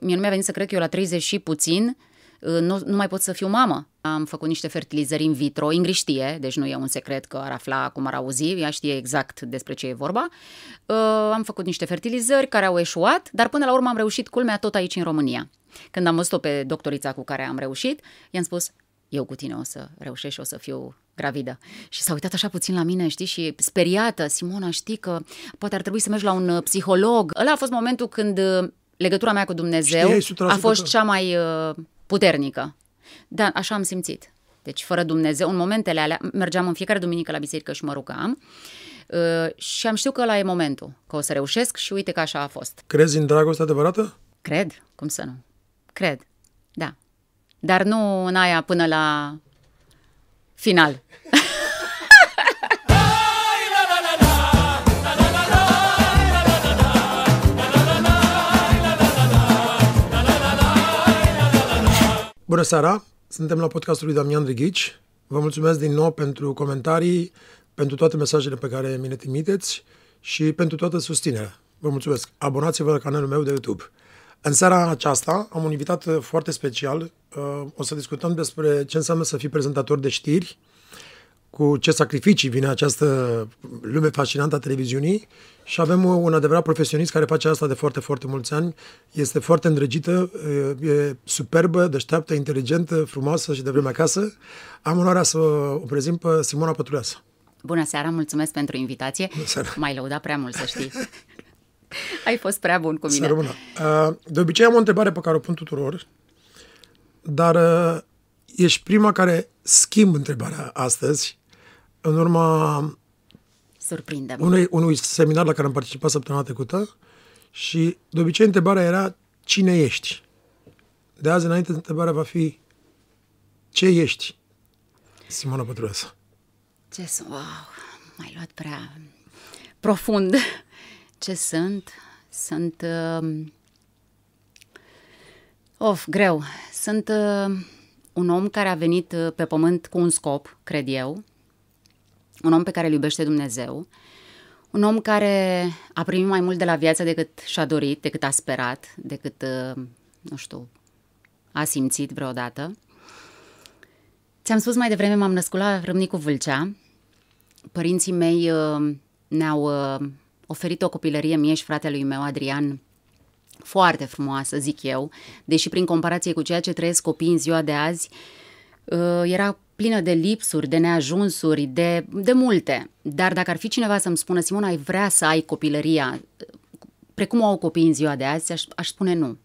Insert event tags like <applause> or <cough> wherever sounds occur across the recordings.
Mie nu mi-a venit să cred că eu la 30 și puțin uh, nu, nu mai pot să fiu mamă. Am făcut niște fertilizări in vitro, Ingrid știe, deci nu e un secret că ar afla cum ar auzi, ea știe exact despre ce e vorba. Uh, am făcut niște fertilizări care au eșuat, dar până la urmă am reușit culmea tot aici în România. Când am văzut-o pe doctorița cu care am reușit, i-am spus, eu cu tine o să reușesc și o să fiu gravidă. Și s-a uitat așa puțin la mine, știi, și speriată, Simona, știi că poate ar trebui să mergi la un uh, psiholog. Ăla a fost momentul când uh, legătura mea cu Dumnezeu a fost cea mai uh, puternică. Da, așa am simțit. Deci, fără Dumnezeu, în momentele alea, mergeam în fiecare duminică la biserică și mă rugam uh, și am știut că ăla e momentul, că o să reușesc și uite că așa a fost. Crezi în dragoste adevărată? Cred, cum să nu. Cred, da. Dar nu în aia până la final. <laughs> Bună seara! Suntem la podcastul lui Damian Drighici. Vă mulțumesc din nou pentru comentarii, pentru toate mesajele pe care mi le trimiteți și pentru toată susținerea. Vă mulțumesc! Abonați-vă la canalul meu de YouTube. În seara aceasta am un invitat foarte special. O să discutăm despre ce înseamnă să fii prezentator de știri, cu ce sacrificii vine această lume fascinantă a televiziunii și avem un adevărat profesionist care face asta de foarte, foarte mulți ani. Este foarte îndrăgită, e superbă, deșteaptă, inteligentă, frumoasă și de vreme acasă. Am onoarea să o prezint pe Simona Pătuleasă. Bună seara, mulțumesc pentru invitație. Bună seara. M-ai lăudat prea mult, să știi. <laughs> Ai fost prea bun cu mine. Să rămână. De obicei am o întrebare pe care o pun tuturor, dar ești prima care schimb întrebarea astăzi în urma Surprinde unui, unui seminar la care am participat săptămâna trecută și de obicei întrebarea era cine ești? De azi înainte întrebarea va fi ce ești? Simona Pătruleasă. Ce sunt? Wow, m-ai luat prea profund. Ce sunt? Sunt... Uh... Of, greu. Sunt uh, un om care a venit uh, pe pământ cu un scop, cred eu, un om pe care îl iubește Dumnezeu, un om care a primit mai mult de la viață decât și-a dorit, decât a sperat, decât, uh, nu știu, a simțit vreodată. Ți-am spus mai devreme, m-am născut la Râmnicu Vâlcea. Părinții mei uh, ne-au uh, oferit o copilărie mie și fratelui meu, Adrian, foarte frumoasă, zic eu, deși prin comparație cu ceea ce trăiesc copiii în ziua de azi, era plină de lipsuri, de neajunsuri, de, de multe. Dar dacă ar fi cineva să-mi spună, Simona, ai vrea să ai copilăria precum o au copiii în ziua de azi, aș, aș spune nu.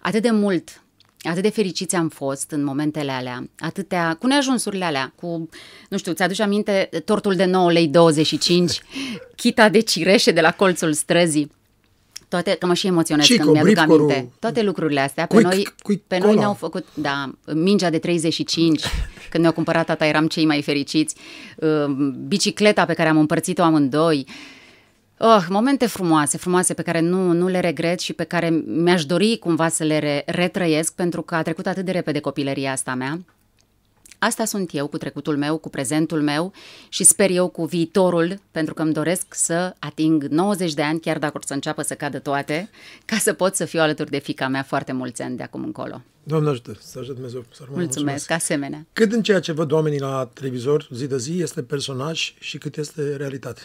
Atât de mult, atât de fericiți am fost în momentele alea, atâtea, cu neajunsurile alea, cu, nu știu, ți-aduci aminte tortul de 9 lei 25, <laughs> chita de cireșe de la colțul străzii, toate, că mă și emoționez Cico, când mi-aduc brifcorul, aminte. Toate lucrurile astea. Pe cuic- noi, cuic- pe noi cola. ne-au făcut, da, mingea de 35, <laughs> când ne-au cumpărat tata, eram cei mai fericiți. Uh, Bicicleta pe care am împărțit-o amândoi. Oh, momente frumoase, frumoase pe care nu, nu le regret și pe care mi-aș dori cumva să le re- retrăiesc pentru că a trecut atât de repede copilăria asta mea. Asta sunt eu cu trecutul meu, cu prezentul meu și sper eu cu viitorul, pentru că îmi doresc să ating 90 de ani, chiar dacă o să înceapă să cadă toate, ca să pot să fiu alături de fica mea foarte mulți ani de acum încolo. Doamne ajută, să ajute Dumnezeu să rămână. Mulțumesc, asemenea. Cât din ceea ce văd oamenii la televizor zi de zi este personaj și cât este realitate?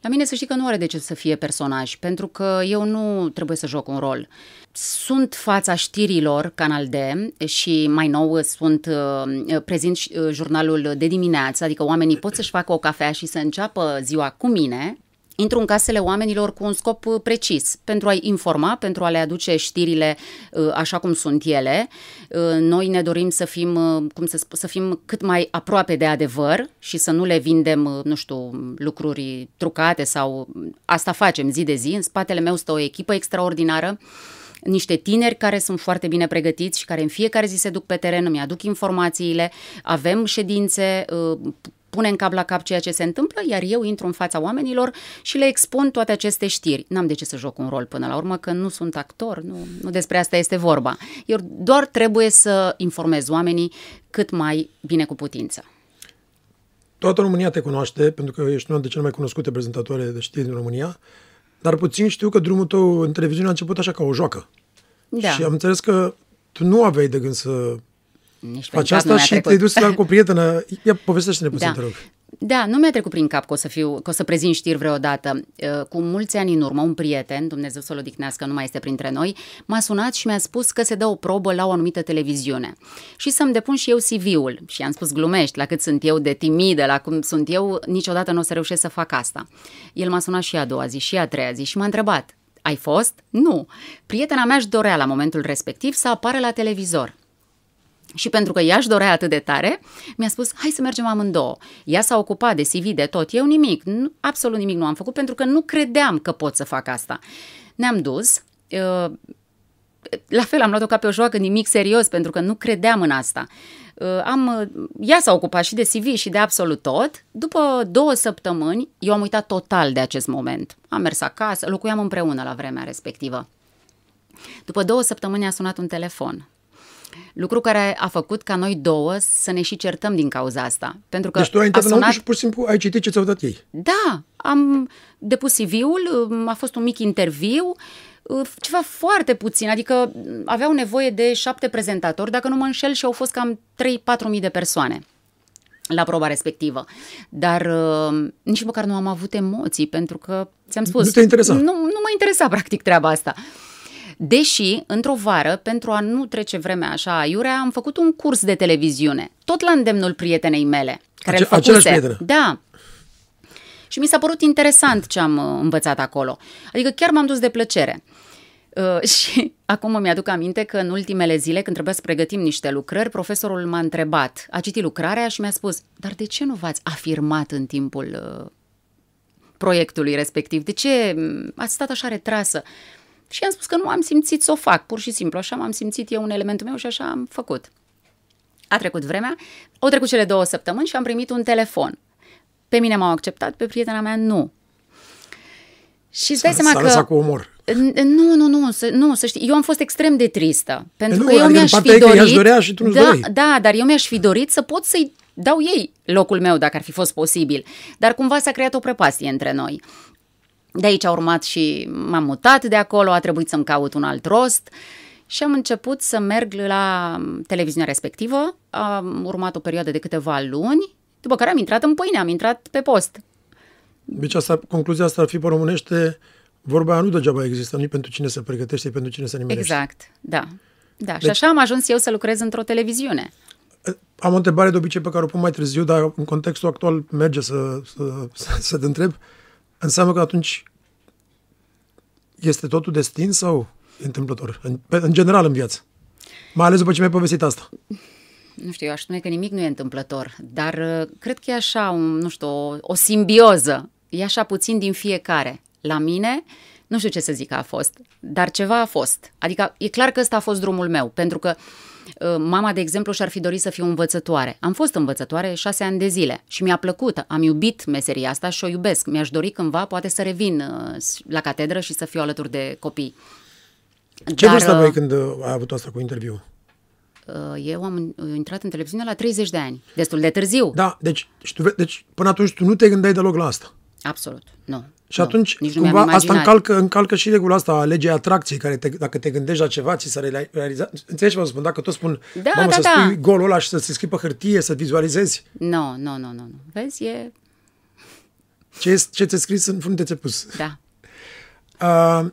La mine să știi că nu are de ce să fie personaj, pentru că eu nu trebuie să joc un rol. Sunt fața știrilor Canal D și mai nou sunt uh, prezint uh, jurnalul de dimineață, adică oamenii pot să-și facă o cafea și să înceapă ziua cu mine. Intru în casele oamenilor cu un scop uh, precis, pentru a-i informa, pentru a le aduce știrile uh, așa cum sunt ele. Uh, Noi ne dorim să fim, uh, cum să, sp- să fim cât mai aproape de adevăr și să nu le vindem, uh, nu știu, lucruri trucate sau asta facem zi de zi. În spatele meu stă o echipă extraordinară niște tineri care sunt foarte bine pregătiți și care în fiecare zi se duc pe teren, îmi aduc informațiile, avem ședințe, uh, punem cap la cap ceea ce se întâmplă, iar eu intru în fața oamenilor și le expun toate aceste știri. N-am de ce să joc un rol până la urmă, că nu sunt actor, nu, nu despre asta este vorba. Eu doar trebuie să informez oamenii cât mai bine cu putință. Toată România te cunoaște, pentru că ești una de cele mai cunoscute prezentatoare de știri din România, dar puțin știu că drumul tău în televiziune a început așa ca o joacă. Da. Și am înțeles că tu nu aveai de gând să Nici faci prin cap nu asta mi-a și trecut. te-ai dus la cu o prietenă. Ia, povestește-ne puțin, Da. te rog. Da, nu mi-a trecut prin cap că o să, fiu, că o să prezint știri vreodată. Uh, Cu mulți ani în urmă, un prieten, Dumnezeu să-l odihnească, nu mai este printre noi, m-a sunat și mi-a spus că se dă o probă la o anumită televiziune. Și să-mi depun și eu CV-ul. Și am spus, glumești, la cât sunt eu de timidă, la cum sunt eu, niciodată nu o să reușesc să fac asta. El m-a sunat și a doua zi, și a treia zi și m-a întrebat, ai fost? Nu. Prietena mea își dorea la momentul respectiv să apară la televizor. Și pentru că ea își dorea atât de tare, mi-a spus, hai să mergem amândouă. Ea s-a ocupat de CV, de tot. Eu nimic, nu, absolut nimic nu am făcut, pentru că nu credeam că pot să fac asta. Ne-am dus, uh, la fel am luat-o ca pe o joacă, nimic serios, pentru că nu credeam în asta. Uh, Am, uh, ea s-a ocupat și de CV și de absolut tot. După două săptămâni, eu am uitat total de acest moment. Am mers acasă, locuiam împreună la vremea respectivă. După două săptămâni a sunat un telefon. Lucru care a făcut ca noi două să ne și certăm din cauza asta. Pentru că Deci tu ai a intrat înăuntru sunat... și pur și simplu ai citit ce ți-au dat ei. Da, am depus CV-ul, a fost un mic interviu, ceva foarte puțin, adică aveau nevoie de șapte prezentatori, dacă nu mă înșel, și au fost cam 3-4 mii de persoane la proba respectivă. Dar uh, nici măcar nu am avut emoții, pentru că, ți-am spus... Nu te interesa. Nu, nu mă interesa, practic, treaba asta. Deși, într-o vară, pentru a nu trece vremea așa aiurea, am făcut un curs de televiziune, tot la îndemnul prietenei mele, care Ace- îl făcuse. același prietenă? Da. Și mi s-a părut interesant ce am uh, învățat acolo. Adică chiar m-am dus de plăcere. Uh, <laughs> și acum îmi aduc aminte că în ultimele zile, când trebuia să pregătim niște lucrări, profesorul m-a întrebat, a citit lucrarea și mi-a spus, dar de ce nu v-ați afirmat în timpul uh, proiectului respectiv? De ce mm, ați stat așa retrasă? Și am spus că nu am simțit să o fac, pur și simplu, așa m-am simțit eu un elementul meu și așa am făcut. A trecut vremea, au trecut cele două săptămâni și am primit un telefon. Pe mine m-au acceptat, pe prietena mea nu. Și îți dai S-a- seama s-a că... lăsat cu omor. N- Nu, nu, nu, să, nu, să știi, eu am fost extrem de tristă, pentru nu, că eu adică mi-aș partea fi e că ea dorit... își dorea și tu nu-ți da, doreai. da, dar eu mi-aș fi dorit să pot să-i dau ei locul meu, dacă ar fi fost posibil. Dar cumva s-a creat o prăpastie între noi. De aici a urmat și m-am mutat de acolo, a trebuit să-mi caut un alt rost și am început să merg la televiziunea respectivă. Am urmat o perioadă de câteva luni, după care am intrat în pâine, am intrat pe post. Deci asta, concluzia asta ar fi pe românește, vorba aia nu degeaba există, nu pentru cine se pregătește, e pentru cine se nimerește. Exact, da. Da, și Deci- așa am ajuns eu să lucrez într-o televiziune. Am o întrebare de obicei pe care o pun mai târziu, dar în contextul actual merge să, să, să, să te întreb. Înseamnă că atunci este totul destin sau e întâmplător? În, pe- în general în viață. Mai ales după ce mi-ai povestit asta. nu știu, eu aș spune că nimic nu e întâmplător, dar uh, cred că e așa, un, nu știu, o, o simbioză. E așa puțin din fiecare. La mine, nu știu ce să zic că a fost, dar ceva a fost. Adică e clar că ăsta a fost drumul meu, pentru că uh, mama, de exemplu, și-ar fi dorit să fiu învățătoare. Am fost învățătoare șase ani de zile și mi-a plăcut, am iubit meseria asta și o iubesc. Mi-aș dori cândva poate să revin uh, la catedră și să fiu alături de copii. Ce Dar, vârstă uh, aveai când uh, ai avut asta cu interviu? Uh, Eu am uh, intrat în televiziune la 30 de ani, destul de târziu. Da, deci, și tu, ve- deci până atunci tu nu te gândeai deloc la asta. Absolut, nu. Și nu. atunci, Nici nu cumva, mi-am asta imaginat. încalcă, încalcă și regula asta a legii atracției, care te, dacă te gândești la ceva, ți s-a realizat. Înțelegi ce vă spun? Dacă tot spun, Da, mamă, da, să da. spui golul ăla și să se scrii pe hârtie, să vizualizezi, Nu, nu, nu, nu, nu. Vezi, e... ce, e- ce ți-a scris în frunte ți-a pus. Da. Uh,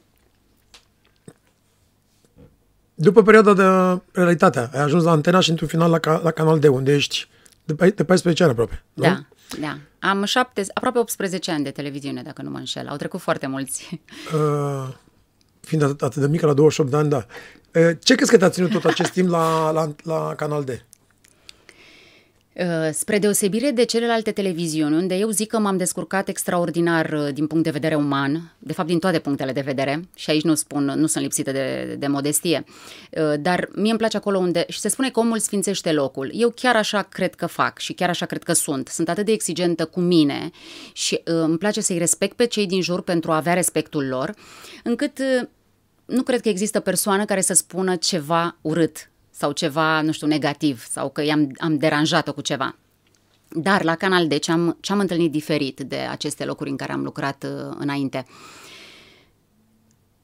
după perioada de realitatea, ai ajuns la antena și într-un final la, ca, la Canal D, unde ești de, pe- de 14 ani aproape. Nu? Da, da. Am șapte, aproape 18 ani de televiziune, dacă nu mă înșel. Au trecut foarte mulți. Uh, fiind atât, atât de mică, la 28 de ani, da. Uh, ce crezi că te-a ținut tot acest timp la, la, la Canal D? Uh, Spre deosebire de celelalte televiziuni, unde eu zic că m-am descurcat extraordinar uh, din punct de vedere uman, de fapt din toate punctele de vedere, și aici nu spun, nu sunt lipsită de, de modestie, uh, dar mie îmi place acolo unde, și se spune că omul sfințește locul. Eu chiar așa cred că fac și chiar așa cred că sunt. Sunt atât de exigentă cu mine și uh, îmi place să-i respect pe cei din jur pentru a avea respectul lor, încât uh, nu cred că există persoană care să spună ceva urât sau ceva, nu știu, negativ sau că i-am am deranjat-o cu ceva. Dar la Canal D ce am, ce am întâlnit diferit de aceste locuri în care am lucrat uh, înainte.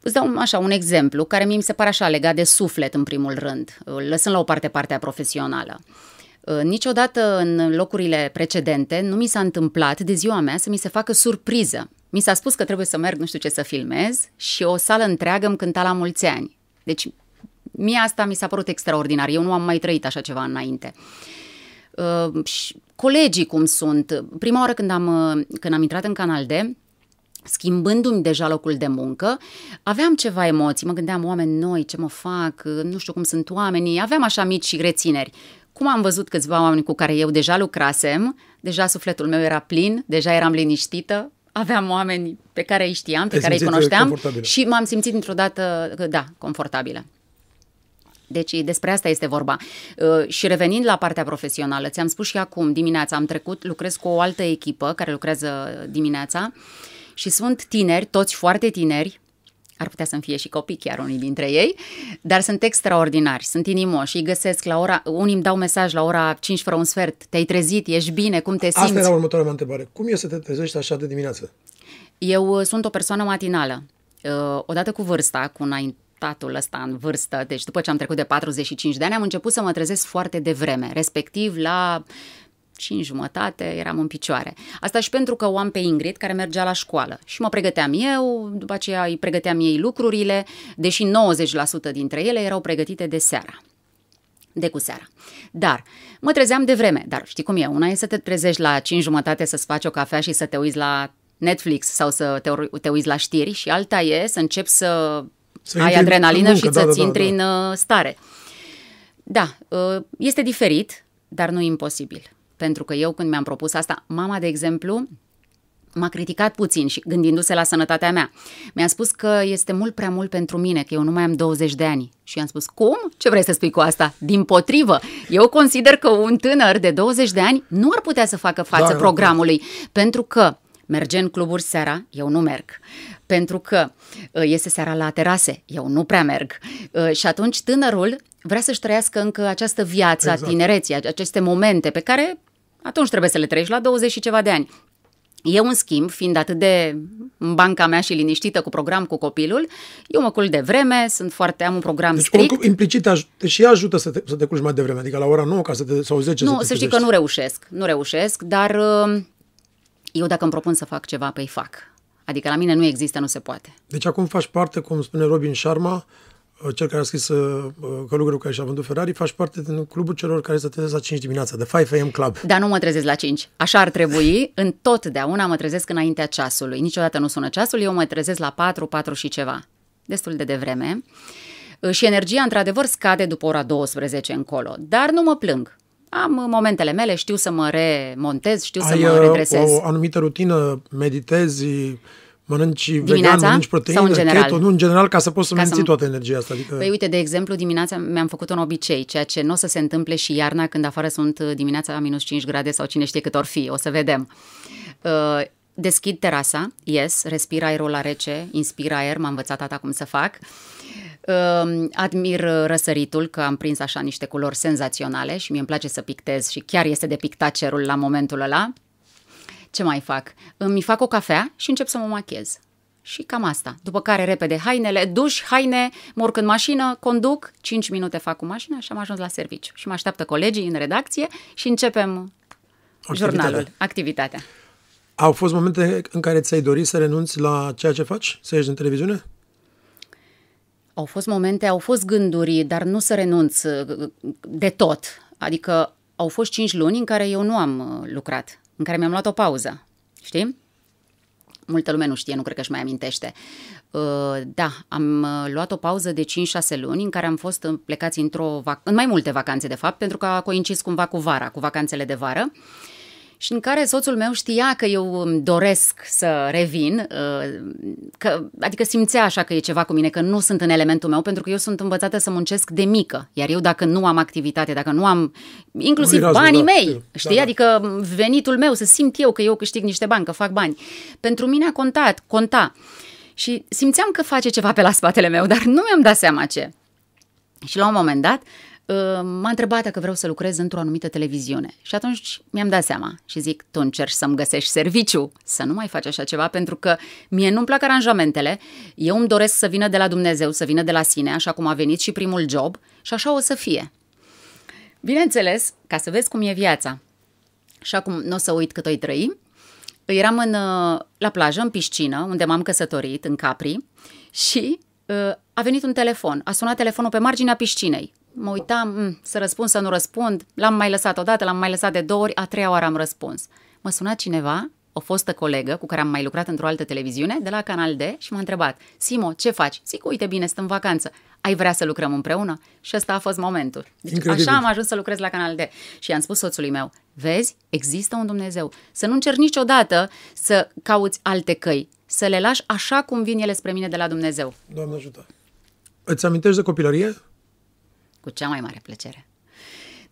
Îți dau așa un exemplu care mie mi se pare așa legat de suflet în primul rând, lăsând la o parte partea profesională. Niciodată în locurile precedente nu mi s-a întâmplat de ziua mea să mi se facă surpriză. Mi s-a spus că trebuie să merg nu știu ce să filmez și o sală întreagă îmi cânta la mulți ani. Deci mie asta mi s-a părut extraordinar. Eu nu am mai trăit așa ceva înainte. Uh, colegii cum sunt. Prima oară când am, când am intrat în Canal D, schimbându-mi deja locul de muncă, aveam ceva emoții, mă gândeam oameni noi, ce mă fac, nu știu cum sunt oamenii, aveam așa mici și rețineri. Cum am văzut câțiva oameni cu care eu deja lucrasem, deja sufletul meu era plin, deja eram liniștită, aveam oameni pe care îi știam, pe Ai care îi cunoșteam și m-am simțit dintr-o dată, da, confortabilă. Deci despre asta este vorba. Uh, și revenind la partea profesională, ți-am spus și acum, dimineața am trecut, lucrez cu o altă echipă care lucrează dimineața și sunt tineri, toți foarte tineri, ar putea să-mi fie și copii chiar unii dintre ei, dar sunt extraordinari, sunt inimoși, îi găsesc la ora, unii îmi dau mesaj la ora 5 fără un sfert, te-ai trezit, ești bine, cum te simți? Asta era următoarea mea întrebare. Cum e să te trezești așa de dimineață? Eu uh, sunt o persoană matinală. Uh, odată cu vârsta, cu înaintatul ăsta în vârstă, deci după ce am trecut de 45 de ani, am început să mă trezesc foarte devreme, respectiv la 5 jumătate eram în picioare. Asta și pentru că o am pe Ingrid care mergea la școală. Și mă pregăteam eu, după aceea îi pregăteam ei lucrurile, deși 90% dintre ele erau pregătite de seara. De cu seara. Dar mă trezeam de vreme, dar știi cum e, una e să te trezești la 5 jumătate să-ți faci o cafea și să te uiți la Netflix sau să te, te uiți la știri și alta e să începi să, să ai adrenalină muncă, și să-ți da, da, intri da, da. în uh, stare. Da, uh, este diferit, dar nu imposibil pentru că eu când mi-am propus asta, mama, de exemplu, m-a criticat puțin și gândindu-se la sănătatea mea. Mi-a spus că este mult prea mult pentru mine, că eu nu mai am 20 de ani. Și i-am spus, cum? Ce vrei să spui cu asta? Din potrivă, eu consider că un tânăr de 20 de ani nu ar putea să facă față da, programului, da. pentru că merge în cluburi seara, eu nu merg. Pentru că uh, este seara la terase, eu nu prea merg. Uh, și atunci tânărul vrea să-și trăiască încă această viață exact. a tinereții, aceste momente pe care atunci trebuie să le trăiești la 20 și ceva de ani. Eu, în schimb, fiind atât de în banca mea și liniștită cu program cu copilul, eu mă culc de vreme, sunt foarte, am un program deci, strict. Deci, implicit te și ajută să te, să te culci mai devreme, adică la ora 9 ca să te, sau 10 Nu, să, să știi că nu reușesc, nu reușesc, dar uh, eu dacă îmi propun să fac ceva, pe păi fac. Adică la mine nu există, nu se poate. Deci acum faci parte, cum spune Robin Sharma, Uh, cel care a scris uh, uh, Călugărul care și-a vândut Ferrari, faci parte din clubul celor care se trezesc la 5 dimineața, de 5 AM Club. Dar nu mă trezesc la 5. Așa ar trebui. Întotdeauna mă trezesc înaintea ceasului. Niciodată nu sună ceasul, eu mă trezesc la 4, 4 și ceva. Destul de devreme. Și energia, într-adevăr, scade după ora 12 încolo. Dar nu mă plâng. Am momentele mele, știu să mă remontez, știu Ai să mă redresez. o anumită rutină, meditezi, mănânci dimineața vegan, mănânci proteină, sau în general? keto, nu în general, ca să poți să menții să... toată energia asta. Adică... Păi uite, de exemplu, dimineața mi-am făcut un obicei, ceea ce nu o să se întâmple și iarna când afară sunt uh, dimineața la minus 5 grade sau cine știe cât or fi, o să vedem. Uh, deschid terasa, yes, respir aerul la rece, inspir aer, m-a învățat tata cum să fac. Uh, admir răsăritul, că am prins așa niște culori senzaționale și mi îmi place să pictez și chiar este de pictat cerul la momentul ăla. Ce mai fac? Îmi fac o cafea și încep să mă machez. Și cam asta. După care repede hainele, duș, haine, mă urc în mașină, conduc, 5 minute fac cu mașina și am ajuns la serviciu. Și mă așteaptă colegii în redacție și începem Activitatea. jurnalul, activitatea. Au fost momente în care ți-ai dorit să renunți la ceea ce faci? Să ieși în televiziune? Au fost momente, au fost gânduri, dar nu să renunț uh, de tot. Adică au fost cinci luni în care eu nu am uh, lucrat în care mi-am luat o pauză. Știi? Multă lume nu știe, nu cred că își mai amintește. Uh, da, am uh, luat o pauză de 5-6 luni în care am fost plecați într-o vac- în mai multe vacanțe, de fapt, pentru că a coincis cumva cu vara, cu vacanțele de vară și în care soțul meu știa că eu îmi doresc să revin, uh, că, adică simțea așa că e ceva cu mine, că nu sunt în elementul meu, pentru că eu sunt învățată să muncesc de mică, iar eu dacă nu am activitate, dacă nu am inclusiv Mirazul, banii da, mei, știi, da, da. adică venitul meu, să simt eu că eu câștig niște bani, că fac bani, pentru mine a contat, conta. Și simțeam că face ceva pe la spatele meu, dar nu mi-am dat seama ce. Și la un moment dat, m-a întrebat dacă vreau să lucrez într-o anumită televiziune. Și atunci mi-am dat seama și zic, tu încerci să-mi găsești serviciu, să nu mai faci așa ceva, pentru că mie nu-mi plac aranjamentele, eu îmi doresc să vină de la Dumnezeu, să vină de la sine, așa cum a venit și primul job și așa o să fie. Bineînțeles, ca să vezi cum e viața, și acum nu o să uit cât o-i trăi, eram în, la plajă, în piscină, unde m-am căsătorit, în Capri, și uh, a venit un telefon. A sunat telefonul pe marginea piscinei. Mă uitam m- să răspund, să nu răspund. L-am mai lăsat odată, l-am mai lăsat de două ori, a treia oară am răspuns. Mă suna cineva, o fostă colegă cu care am mai lucrat într-o altă televiziune, de la Canal D, și m-a întrebat, Simo, ce faci? Zic, uite bine, sunt în vacanță. Ai vrea să lucrăm împreună? Și ăsta a fost momentul. Deci Incredibil. așa am ajuns să lucrez la Canal D. Și i-am spus soțului meu, vezi, există un Dumnezeu. Să nu încerci niciodată să cauți alte căi, să le lași așa cum vin ele spre mine de la Dumnezeu. Doamne ajută. Îți amintești de copilărie? Cu cea mai mare plăcere.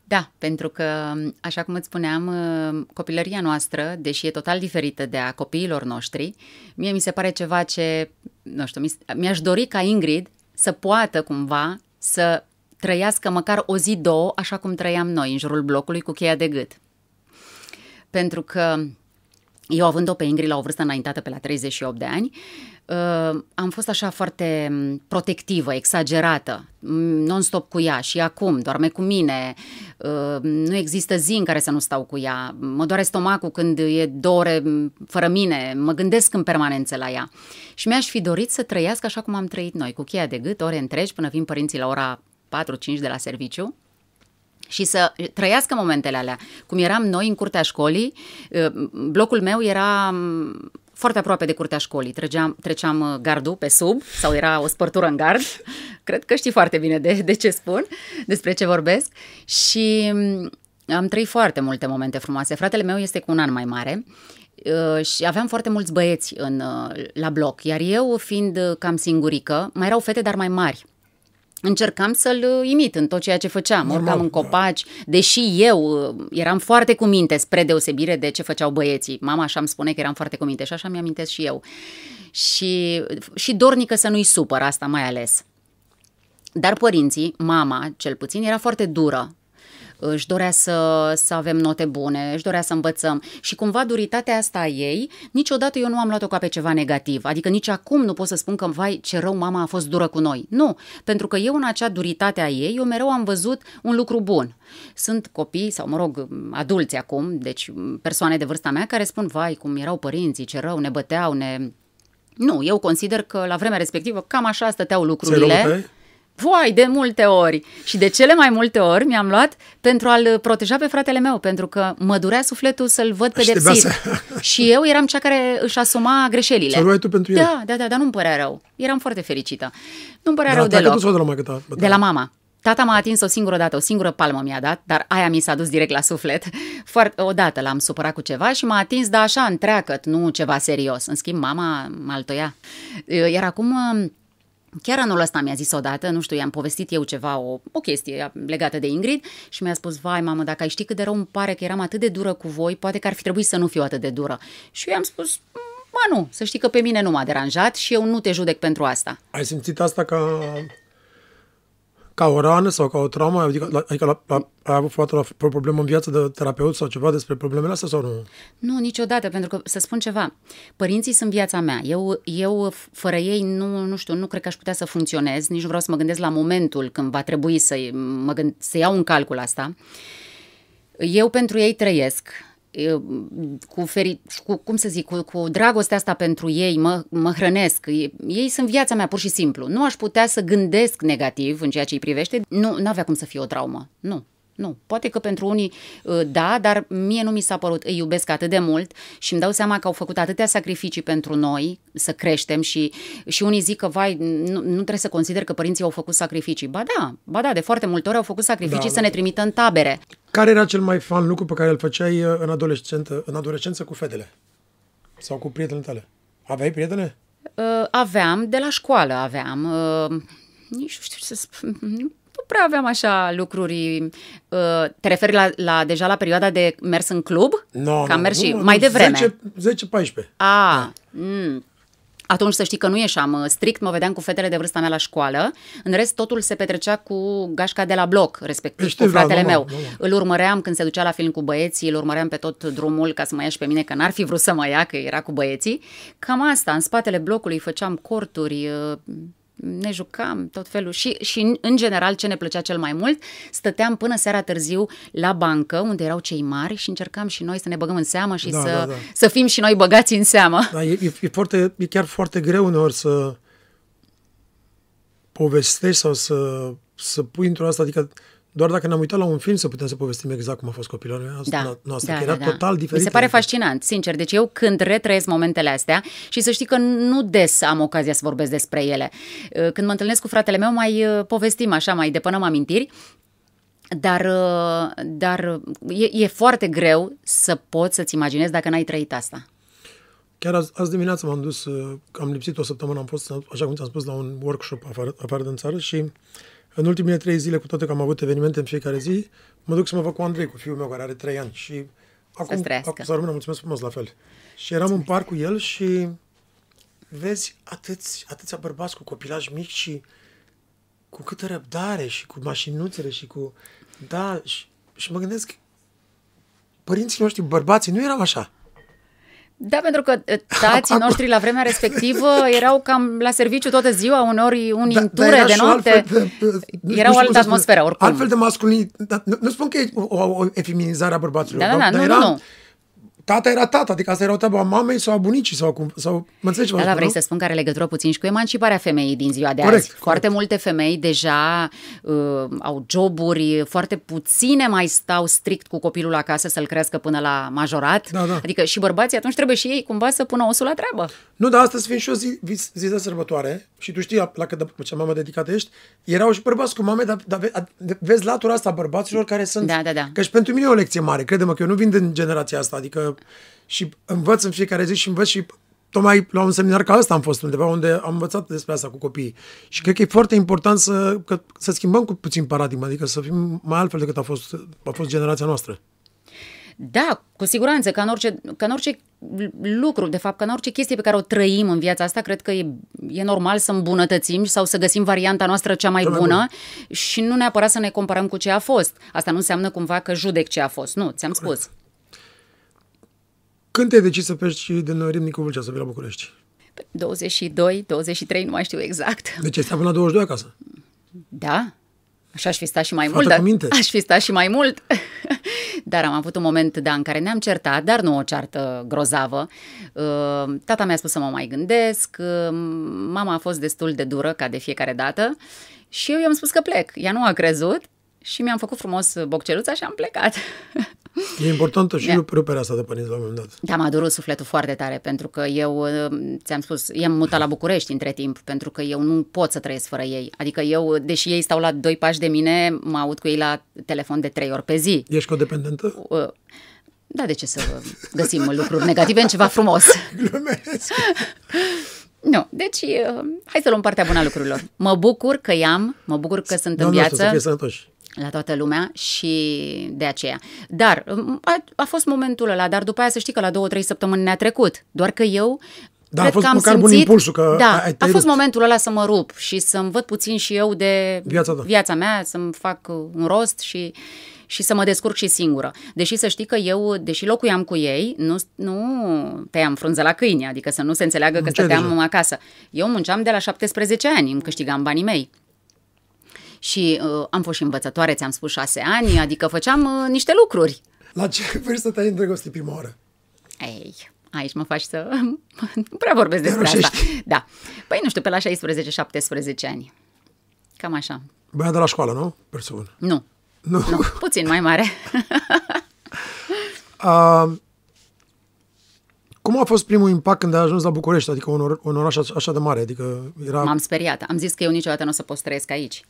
Da, pentru că, așa cum îți spuneam, copilăria noastră, deși e total diferită de a copiilor noștri, mie mi se pare ceva ce, nu știu, mi-aș dori ca Ingrid să poată cumva să trăiască măcar o zi, două, așa cum trăiam noi, în jurul blocului cu cheia de gât. Pentru că eu, având-o pe Ingrid la o vârstă înaintată pe la 38 de ani, uh, am fost așa foarte protectivă, exagerată, non-stop cu ea și acum doarme cu mine, uh, nu există zi în care să nu stau cu ea, mă doare stomacul când e două ore fără mine, mă gândesc în permanență la ea. Și mi-aș fi dorit să trăiască așa cum am trăit noi, cu cheia de gât, ore întregi, până vin părinții la ora 4-5 de la serviciu, și să trăiască momentele alea. Cum eram noi în curtea școlii, blocul meu era foarte aproape de curtea școlii. Treceam, treceam gardul pe sub sau era o spărtură în gard. <laughs> Cred că știi foarte bine de, de ce spun, despre ce vorbesc. Și am trăit foarte multe momente frumoase. Fratele meu este cu un an mai mare și aveam foarte mulți băieți în, la bloc, iar eu, fiind cam singurică, mai erau fete, dar mai mari încercam să-l imit în tot ceea ce făceam. Normal, Urcam în copaci, da. deși eu uh, eram foarte cu minte, spre deosebire de ce făceau băieții. Mama așa îmi spune că eram foarte cu minte și așa mi-amintesc și eu. Și, și dornică să nu-i supăr, asta mai ales. Dar părinții, mama cel puțin, era foarte dură își dorea să, să avem note bune, își dorea să învățăm și cumva duritatea asta a ei, niciodată eu nu am luat-o ca pe ceva negativ, adică nici acum nu pot să spun că, vai, ce rău mama a fost dură cu noi. Nu, pentru că eu în acea duritate a ei, eu mereu am văzut un lucru bun. Sunt copii, sau mă rog, adulți acum, deci persoane de vârsta mea, care spun, vai, cum erau părinții, ce rău, ne băteau, ne... Nu, eu consider că la vremea respectivă cam așa stăteau lucrurile. Voi, de multe ori. Și de cele mai multe ori mi-am luat pentru a-l proteja pe fratele meu, pentru că mă durea sufletul să-l văd pedepsit. <laughs> și eu eram cea care își asuma greșelile. Să tu pentru el. Da, da, da, dar nu-mi părea rău. Eram foarte fericită. Nu-mi părea de rău deloc. Sau de la maică ta? De la mama. Tata m-a atins o singură dată, o singură palmă mi-a dat, dar aia mi s-a dus direct la suflet. <laughs> Foarte, odată l-am supărat cu ceva și m-a atins, dar așa, întreagăt, nu ceva serios. În schimb, mama m-a altoia. Iar acum Chiar anul ăsta mi-a zis odată, nu știu, i-am povestit eu ceva, o, o chestie legată de Ingrid și mi-a spus, vai mamă, dacă ai ști cât de rău îmi pare că eram atât de dură cu voi, poate că ar fi trebuit să nu fiu atât de dură. Și eu i-am spus, ba nu, să știi că pe mine nu m-a deranjat și eu nu te judec pentru asta. Ai simțit asta ca ca o rană sau ca o traumă? Adică, adică la, la, ai avut foarte la, o problemă în viață de terapeut sau ceva despre problemele astea sau nu? Nu, niciodată, pentru că, să spun ceva, părinții sunt viața mea. Eu, eu fără ei, nu, nu știu, nu cred că aș putea să funcționez, nici nu vreau să mă gândesc la momentul când va trebui să, mă gând, să iau în calcul asta. Eu pentru ei trăiesc, cu, feri, cu cum să zic, cu, cu dragostea asta pentru ei, mă, mă hrănesc. Ei sunt viața mea, pur și simplu. Nu aș putea să gândesc negativ în ceea ce îi privește. Nu avea cum să fie o traumă. Nu. Nu. Poate că pentru unii uh, da, dar mie nu mi s-a părut. Îi iubesc atât de mult și îmi dau seama că au făcut atâtea sacrificii pentru noi să creștem și, și unii zic că, vai, nu, nu trebuie să consider că părinții au făcut sacrificii. Ba da, ba da, de foarte multe ori au făcut sacrificii da, să da. ne trimită în tabere. Care era cel mai fan lucru pe care îl făceai uh, în adolescență, în adolescență cu fetele? Sau cu prietenele tale? Aveai prietene? Uh, aveam, de la școală aveam. Uh, nici nu știu ce să spun nu prea aveam așa lucruri. Uh, te referi la, la deja la perioada de mers în club? No, Că am no, mers nu, și nu, mai devreme. 10-14. A, da. mm. Atunci să știi că nu ieșeam strict, mă vedeam cu fetele de vârsta mea la școală. În rest, totul se petrecea cu gașca de la bloc, respectiv Știu, cu fratele da, meu. normal, normal. Îl urmăream când se ducea la film cu băieții, îl urmăream pe tot drumul ca să mă ia și pe mine, că n-ar fi vrut să mă ia, că era cu băieții. Cam asta, în spatele blocului făceam corturi, uh, ne jucam tot felul și, și în- în general ce ne plăcea cel mai mult, stăteam până seara târziu la bancă unde erau cei mari și încercam și noi să ne băgăm în seamă și Da, să, da, da. să fim și noi băgați în seamă. Da, e, e, e, foarte, e chiar foarte greu uneori să povestești sau să, să pui într-o asta, adică doar dacă ne-am uitat la un film să putem să povestim exact cum a fost copilul Da, noastră, da, că era da, da. total diferit. Mi se pare Adică- fascinant, sincer. Deci eu când retrăiesc momentele astea și să știi că nu des am ocazia să vorbesc despre ele. Uh, Când mă întâlnesc cu fratele meu mai uh, povestim așa, mai depănăm amintiri. Dar, uh, dar e, e foarte greu să poți să-ți imaginezi dacă n-ai trăit asta. Chiar azi, azi dimineață m-am dus, uh, am lipsit o săptămână, am fost, așa cum ți-am spus, la un workshop afară, afară din țară și în ultimele trei zile, cu toate că am avut evenimente în fiecare zi, mă duc să mă văd cu Andrei, cu fiul meu, care are trei ani și acum, trăiască. acum să rămână, mulțumesc frumos la fel. Și eram în parc cu el și vezi atâți, atâția bărbați cu copilași mici și cu câtă răbdare și cu mașinuțele și cu... Da, și, și mă gândesc, părinții noștri, bărbații, nu erau așa. Da, pentru că uh, tații Acum- noștri la vremea respectivă <laughs> erau cam la serviciu toată ziua, uneori unii Da, în dar ture era de și o noapte. altfel de- nu- nu Era o știu cum altă să spun. atmosferă, oricum. Altfel de masculin. Da, nu, nu spun că e o, o, o efeminizare a bărbaților. Da, da, dar- da, dar nu, era, nu, nu. Tata era tata, adică asta era o treaba a mamei sau a bunicii sau, cum, sau mă înțelegi ce Da, vă da, spun, vrei nu? să spun că are legătură puțin și cu emanciparea femeii din ziua de Corect, azi. Foarte corect. multe femei deja uh, au joburi, foarte puține mai stau strict cu copilul acasă să-l crească până la majorat. Da, da. Adică și bărbații atunci trebuie și ei cumva să pună osul la treabă. Nu, dar astăzi fiind și o zi, zi, zi de sărbătoare și tu știi la, la cât de ce mamă dedicată ești, erau și bărbați cu mame, dar, dar ve- a- vezi latura asta a bărbaților care sunt... Da, da, da. Că și pentru mine e o lecție mare, crede-mă că eu nu vin din generația asta, adică și învăț în fiecare zi și învăț și tocmai la un seminar ca ăsta am fost undeva unde am învățat despre asta cu copiii. Și cred că e foarte important să, că, să schimbăm cu puțin paradigma, adică să fim mai altfel decât a fost, a fost generația noastră. Da, cu siguranță, ca în, orice, ca în orice lucru, de fapt, ca în orice chestie pe care o trăim în viața asta, cred că e, e normal să îmbunătățim sau să găsim varianta noastră cea mai Cea mai bună bună. și nu neapărat să ne comparăm cu ce a fost. Asta nu înseamnă cumva că judec ce a fost. Nu, ți-am spus. Când te-ai decis să pleci din Râmnicu Vâlcea să vii la București? 22, 23, nu mai știu exact. Deci ai stat până la 22 acasă. Da, așa aș fi stat și mai Fată mult. cu Dar, minte. <laughs> aș fi stat și mai mult. <laughs> dar am avut un moment, da, în care ne-am certat, dar nu o ceartă grozavă. Uh, Tata mi-a spus să mă mai gândesc, uh, mama a fost destul de dură, ca de fiecare dată, și eu i-am spus că plec. Ea nu a crezut și mi-am făcut frumos bocceluța și am plecat. <laughs> E importantă și Da. yeah. ruperea asta de părinți la un moment dat. Da, m-a durut sufletul foarte tare pentru că eu, uh, ți-am spus, i-am mutat la București între timp pentru că eu nu pot să trăiesc fără ei. Adică eu, deși ei stau la doi pași de mine, mă aud cu ei la telefon de trei ori pe zi. Ești codependentă? Uh, Da, de ce să găsim lucruri negative în ceva frumos? Glumesc. <laughs> Nu, deci uh, hai să luăm partea bună a lucrurilor. Mă bucur că i-am, mă bucur că sunt în Doamne ajută, să viață fie sănătoși. La toată lumea și de aceea. Dar um, a, a fost momentul ăla, dar după aia să știi că la două, trei săptămâni ne-a trecut. Doar că eu Da, a cred fost că am măcar bun simțit, impulsul că da, ai- ai- a te-ai fost rupt. momentul ăla să mă rup și să-mi văd puțin și eu de Viața ta. viața mea, să-mi fac uh, un rost și, și să mă descurc și singură. Deși să știi că eu, deși locuiam cu ei, nu, nu tăiam frunză la câini, adică să nu se înțeleagă că Munceai stăteam deja. acasă. Eu munceam de la 17 ani, îmi câștigam banii mei. Și uh, am fost și învățătoare, ți-am spus, șase ani, adică făceam uh, niște lucruri. La ce vârstă te-ai îndrăgostit prima oară? Ei, aici mă faci să... <laughs> nu prea vorbesc Te despre asta. roșești. Da. Păi nu știu, pe la 16-17 ani. Cam așa. Băiat de la școală, nu? Presupun. Nu, Nu. nu, puțin mai mare. <laughs> Uh, cum a fost primul impact când ai ajuns la București, adică un, or- un oraș așa- așa de mare? Adică era... M-am speriat. Am zis că eu niciodată nu o să pot să trăiesc aici.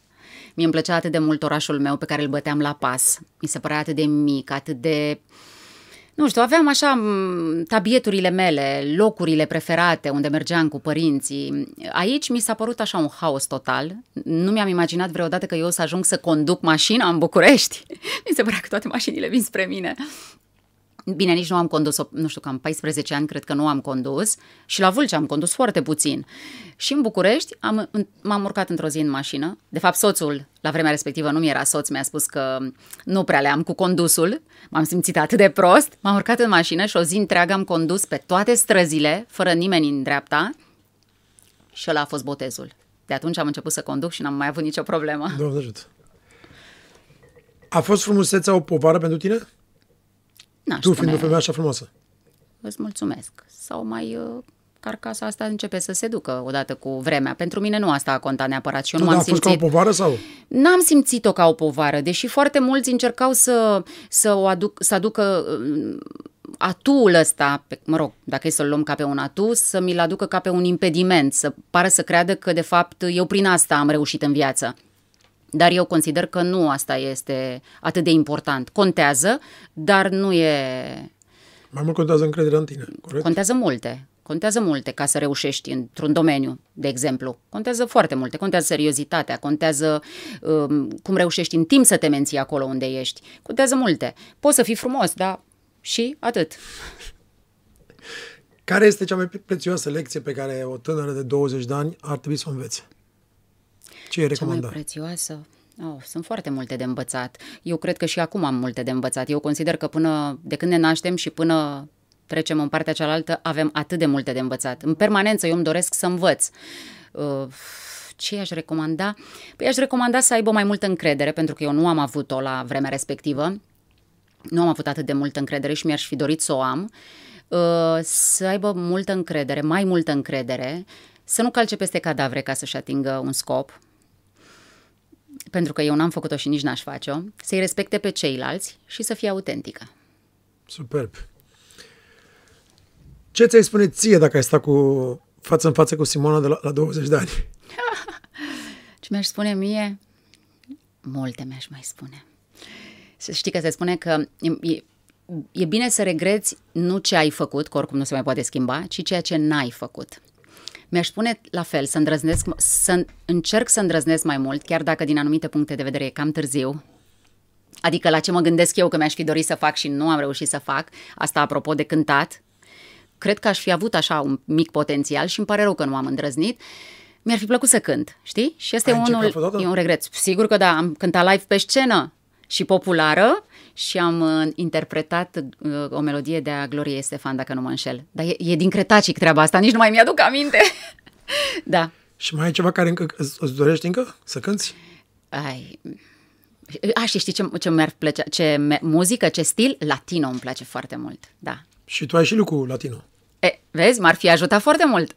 Mie îmi plăcea atât de mult orașul meu pe care îl băteam la pas. Mi se părea atât de mic, atât de... Nu știu, aveam așa m, tabieturile mele, locurile preferate unde mergeam cu părinții. Aici mi s-a părut așa un haos total. Nu mi-am imaginat vreodată că eu o să ajung să conduc mașina în București. <laughs> mi se părea că toate mașinile vin spre mine. Bine, nici nu am condus, nu știu, cam 14 ani cred că nu am condus și la Vâlcea am condus foarte puțin. Și în București am, m-am urcat într-o zi în mașină. De fapt, soțul, la vremea respectivă, nu mi era soț, mi-a spus că nu prea le am cu condusul. M-am simțit atât de prost. M-am urcat în mașină și o zi întreagă am condus pe toate străzile, fără nimeni în dreapta. Și ăla a fost botezul. De atunci am început să conduc și n-am mai avut nicio problemă. Doamne ajută. A fost frumusețea o povară pentru tine? N-aș Tu fiind spune, o femeie așa frumoasă. îți mulțumesc. Sau mai uh, carcasa asta începe să se ducă odată cu vremea. Pentru mine nu asta a contat neapărat și eu Nu, nu dar am a fost ca o simțit. povară sau? N-am simțit-o ca o povară, deși foarte mulți încercau să, să, o aduc, să aducă uh, atul ăsta, pe, mă rog, dacă e să-l luăm ca pe un atu, să mi-l aducă ca pe un impediment, să pară să creadă că, de fapt, eu prin asta am reușit în viață. Dar eu consider că nu asta este atât de important. Contează, dar nu e... Mai mult contează încrederea în tine, corect? Contează multe. Contează multe ca să reușești într-un domeniu, de exemplu. Contează foarte multe. Contează seriozitatea, contează um, cum reușești în timp să te menții acolo unde ești. Contează multe. Poți să fii frumos, dar și atât. Care este cea mai prețioasă lecție pe care o tânără de 20 de ani ar trebui să o învețe? Ce e Cea mai recomandat? prețioasă? Oh, sunt foarte multe de învățat. Eu cred că și acum am multe de învățat. Eu consider că până de când ne naștem și până trecem în partea cealaltă, avem atât de multe de învățat. În permanență eu îmi doresc să învăț. Uh, ce aș recomanda? Păi aș recomanda să aibă mai multă încredere, pentru că eu nu am avut-o la vremea respectivă. Nu am avut atât de multă încredere și mi-aș fi dorit să o am. Uh, Să aibă multă încredere, mai multă încredere, să nu calce peste cadavre ca să-și atingă un scop, pentru că eu n-am făcut-o și nici n-aș face-o, să-i respecte pe ceilalți și să fie autentică. Superb. Ce ți-ai spune ție dacă ai sta cu față în față cu Simona de la, la 20 de ani? <laughs> Ce mi-aș spune mie? Multe mi-aș mai spune. Să știi că se spune că e, e, e bine să regreți nu ce ai făcut, că oricum nu se mai poate schimba, ci ceea ce n-ai făcut. Mi-aș spune la fel, să îndrăznesc, să încerc să îndrăznesc mai mult, chiar dacă din anumite puncte de vedere e cam târziu, Adică la ce mă gândesc eu că mi-aș fi dorit să fac și nu am reușit să fac, asta apropo de cântat, cred că aș fi avut așa un mic potențial și îmi pare rău că nu am îndrăznit. Mi-ar fi plăcut să cânt, știi? Și este Ai încercat unul, vreodată? e un regret. Sigur că da, am cântat live pe scenă și populară și am uh, interpretat uh, o melodie de a Gloriei Estefan, dacă nu mă înșel. Dar e, e din Cretacic treaba asta, nici nu mai mi-aduc aminte. <laughs> da. Și mai ai ceva care încă îți, îți dorești încă să cânti? Ai... A, și știi ce, ce mi-ar plăcea? Ce me- muzică, ce stil? Latino îmi place foarte mult, da. Și tu ai și lucru latino. E, vezi, m-ar fi ajutat foarte mult.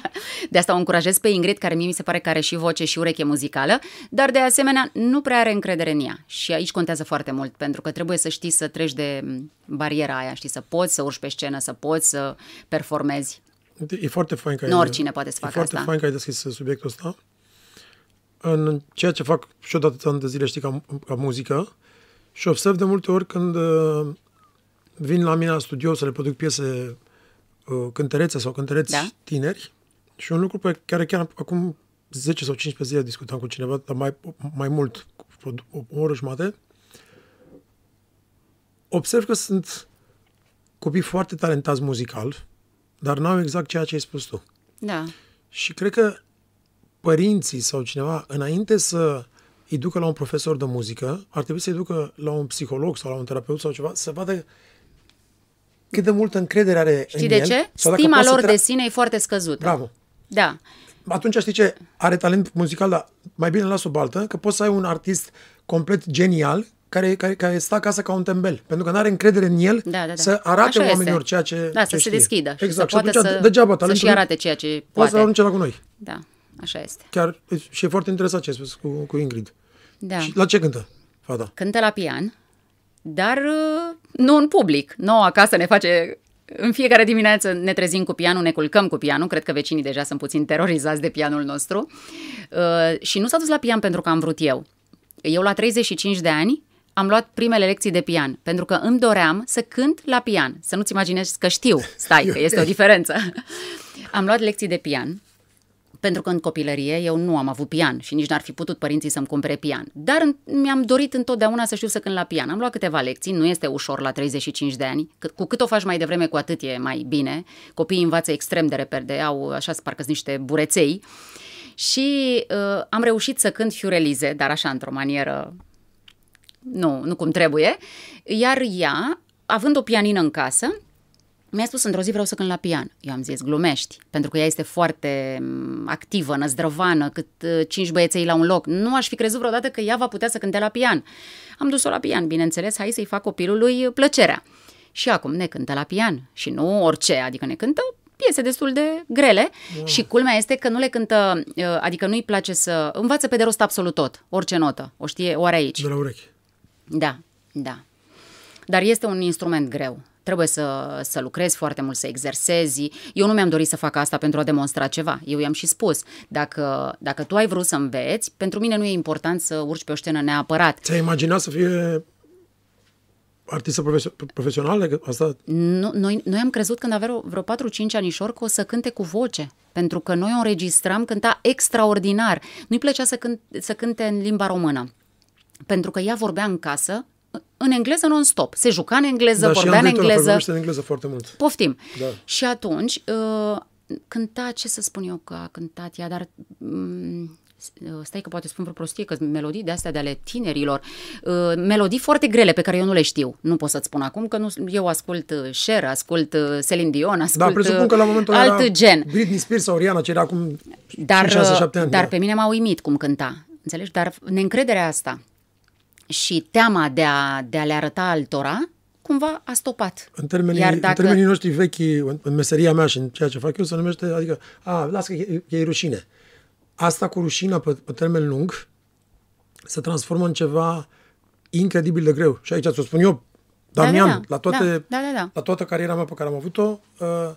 <laughs> de asta o încurajez pe Ingrid, care mie mi se pare că are și voce și ureche muzicală, dar de asemenea nu prea are încredere în ea. Și aici contează foarte mult, pentru că trebuie să știi să treci de m, bariera aia, știi, să poți să urci pe scenă, să poți să performezi. E foarte fain că Nu ai, oricine poate să e facă foarte asta. fain că ai deschis subiectul ăsta. În ceea ce fac și eu de atâția ani de zile, știi, ca, ca muzică, și observ de multe ori când uh, vin la mine la studio să le produc piese uh, cântărețe sau cântăreți Da. tineri și un lucru pe care chiar acum 10 sau 15 zile discutam cu cineva, dar mai, mai mult, cu o, o oră jumate, observ că sunt copii foarte talentați muzical, dar n-au exact ceea ce ai spus tu. Da. Și cred că părinții sau cineva, înainte să îi ducă la un profesor de muzică, ar trebui să-i ducă la un psiholog sau la un terapeut sau ceva, să vadă cât de multă încredere are Știi în de el, ce? sau dacă Stima poate să lor tra- de sine e foarte scăzută. Bravo. Da. Atunci știi ce? Are talent muzical, dar mai bine las o baltă, că poți să ai un artist complet genial care, care, care stă acasă ca un tembel. Pentru că nu are încredere în el Da, da, da. să arate Așa oamenilor este. ceea ce Da, ce să se știe. deschidă și exact. să poate atunci, să, degeaba să-și talentul arate ceea ce poate poate. să arunce la cu noi. Da, așa este. Chiar, și e foarte interesant ce ai spus cu, cu Ingrid. Da. Și la ce cântă fata? Cântă la pian, dar uh, nu în public. Nu acasă ne face... În fiecare dimineață ne trezim cu pianul, ne culcăm cu pianul. Cred că vecinii deja sunt puțin terorizați de pianul nostru. Uh, și nu s-a dus la pian pentru că am vrut eu. Eu la 35 de ani am luat primele lecții de pian, pentru că îmi doream să cânt la pian. Să nu-ți imaginezi că știu, stai, că este o diferență. <laughs> am luat lecții de pian Pentru că în copilărie eu nu am avut pian și nici n-ar fi putut părinții să-mi cumpere pian. Dar mi-am dorit întotdeauna să știu să cânt la pian. Am luat câteva lecții, nu este ușor la 35 de ani. Cu cât o faci mai devreme, cu atât e mai bine. Copiii învață extrem de repede, au așa parcă niște bureței. Și uh, am reușit să cânt fiurelize, dar așa într-o manieră nu, nu cum trebuie. Iar ea, având o pianină în casă, mi-a spus într-o zi vreau să cânt la pian. Eu am zis, glumești, pentru că ea este foarte mm, activă, năzdrăvană, cât uh, cinci băieței la un loc. Nu aș fi crezut vreodată că ea va putea să cânte la pian. Am dus-o la pian, bineînțeles, hai să-i fac copilului plăcerea. Și acum ne cântă la pian și nu orice, adică ne cântă piese destul de grele wow. și culmea este că nu le cântă, uh, adică nu-i place să... Învață pe de rost absolut tot, orice notă, o știe, o are aici. De la urechi. Da, da. Dar este un instrument greu trebuie să, să lucrezi foarte mult, să exersezi. Eu nu mi-am dorit să fac asta pentru a demonstra ceva. Eu i-am și spus, dacă, dacă tu ai vrut să înveți, pentru mine nu e important să urci pe o scenă neapărat. Ți-ai imaginat să fie artistă profesională? Asta... Nu, noi, noi am crezut când avea vreo 4-5 anișori că o să cânte cu voce, pentru că noi o înregistram, cânta extraordinar. Nu-i plăcea să, cânt, să cânte în limba română, pentru că ea vorbea în casă în engleză non-stop. Se juca în engleză, da, vorbea în engleză. în engleză foarte mult. Poftim. Da. Și atunci uh, cânta, ce să spun eu că a cântat ea, dar um, stai că poate spun vreo prostie, că melodii de astea de ale tinerilor, uh, melodii foarte grele pe care eu nu le știu. Nu pot să-ți spun acum că nu, eu ascult uh, Cher, ascult uh, Celine Dion, da, ascult da, presupun că la momentul alt era gen. Britney Spears sau Rihanna, ce era acum dar, 6-7 ani. Dar da. pe mine m-a uimit cum cânta. Înțelegi? Dar neîncrederea asta și teama de a, de a le arăta altora, cumva a stopat. În termenii, Iar dacă... în termenii noștri vechi, în, în meseria mea și în ceea ce fac eu, se numește, adică, a, lasă că e, e rușine. Asta cu rușinea pe, pe termen lung se transformă în ceva incredibil de greu. Și aici ți-o spun eu, Damian, da, da, da. La, toate, da, da, da, da. la toată cariera mea pe care am avut-o, uh,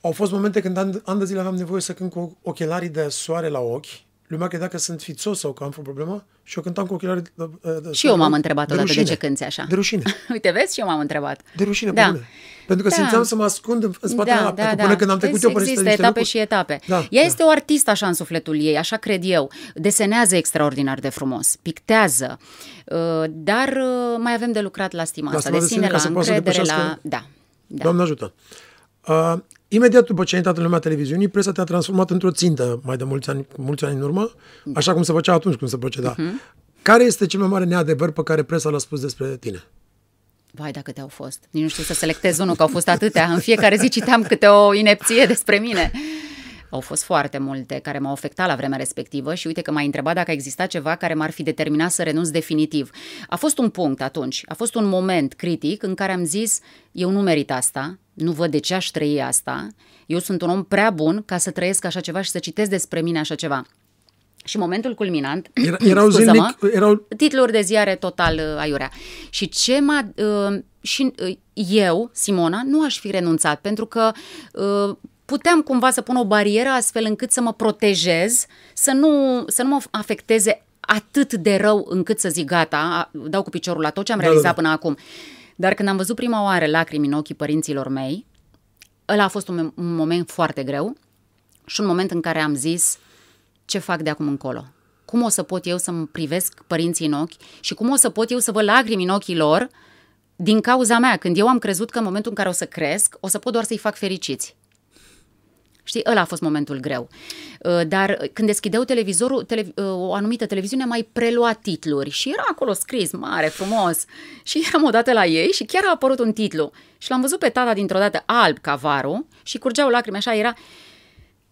au fost momente când an, an de zile aveam nevoie să cânt cu ochelarii de soare la ochi lumea credea că sunt fițos sau că am o problemă și eu cântam cu ochelari de, de, de Și eu m-am întrebat de odată rușine. de ce cânti așa. De rușine. <laughs> Uite, vezi? Și eu m-am întrebat. De rușine, da. Bune. Pentru că da. simțeam să mă ascund în spatele da, da, da. până când am trecut eu până Există etape lucruri. și etape. Da, Ea da. este o artistă așa în sufletul ei, așa cred eu. Desenează extraordinar de frumos, pictează, uh, dar uh, mai avem de lucrat la stima asta, de sine, la încredere, la... Da. da. Doamne ajută. Uh, Imediat după ce ai intrat în lumea televiziunii, presa te-a transformat într-o țintă mai de mulți ani, mulți ani în urmă, așa cum se făcea atunci, cum se proceda. Uh-huh. Care este cel mai mare neadevăr pe care presa l-a spus despre tine? Vai, dacă te-au fost. Nici nu știu să selectez unul, că au fost atâtea. În fiecare zi citeam câte o inepție despre mine. Au fost foarte multe care m-au afectat la vremea respectivă și uite că m-ai întrebat dacă a existat ceva care m-ar fi determinat să renunț definitiv. A fost un punct atunci, a fost un moment critic în care am zis, eu nu merit asta, nu văd de ce aș trăi asta, eu sunt un om prea bun ca să trăiesc așa ceva și să citesc despre mine așa ceva. Și momentul culminant, Era, <clears throat> erau zilnic, erau... titluri de ziare total uh, aiurea. Și ce m-a... Uh, și uh, eu, Simona, nu aș fi renunțat, pentru că uh, puteam cumva să pun o barieră astfel încât să mă protejez, să nu, să nu mă afecteze atât de rău încât să zic gata, dau cu piciorul la tot ce am da, realizat da, da. până acum. Dar când am văzut prima oară lacrimi în ochii părinților mei, ăla a fost un, un moment foarte greu și un moment în care am zis ce fac de acum încolo. Cum o să pot eu să-mi privesc părinții în ochi și cum o să pot eu să văd lacrimi în ochii lor din cauza mea, când eu am crezut că în momentul în care o să cresc, o să pot doar să-i fac fericiți. Știi, ăla a fost momentul greu. Uh, dar când deschideau televizorul, tele, uh, o anumită televiziune mai prelua titluri și era acolo scris mare, frumos. Și eram odată la ei și chiar a apărut un titlu. Și l-am văzut pe tata dintr-o dată alb ca varul și curgeau lacrimi, așa era...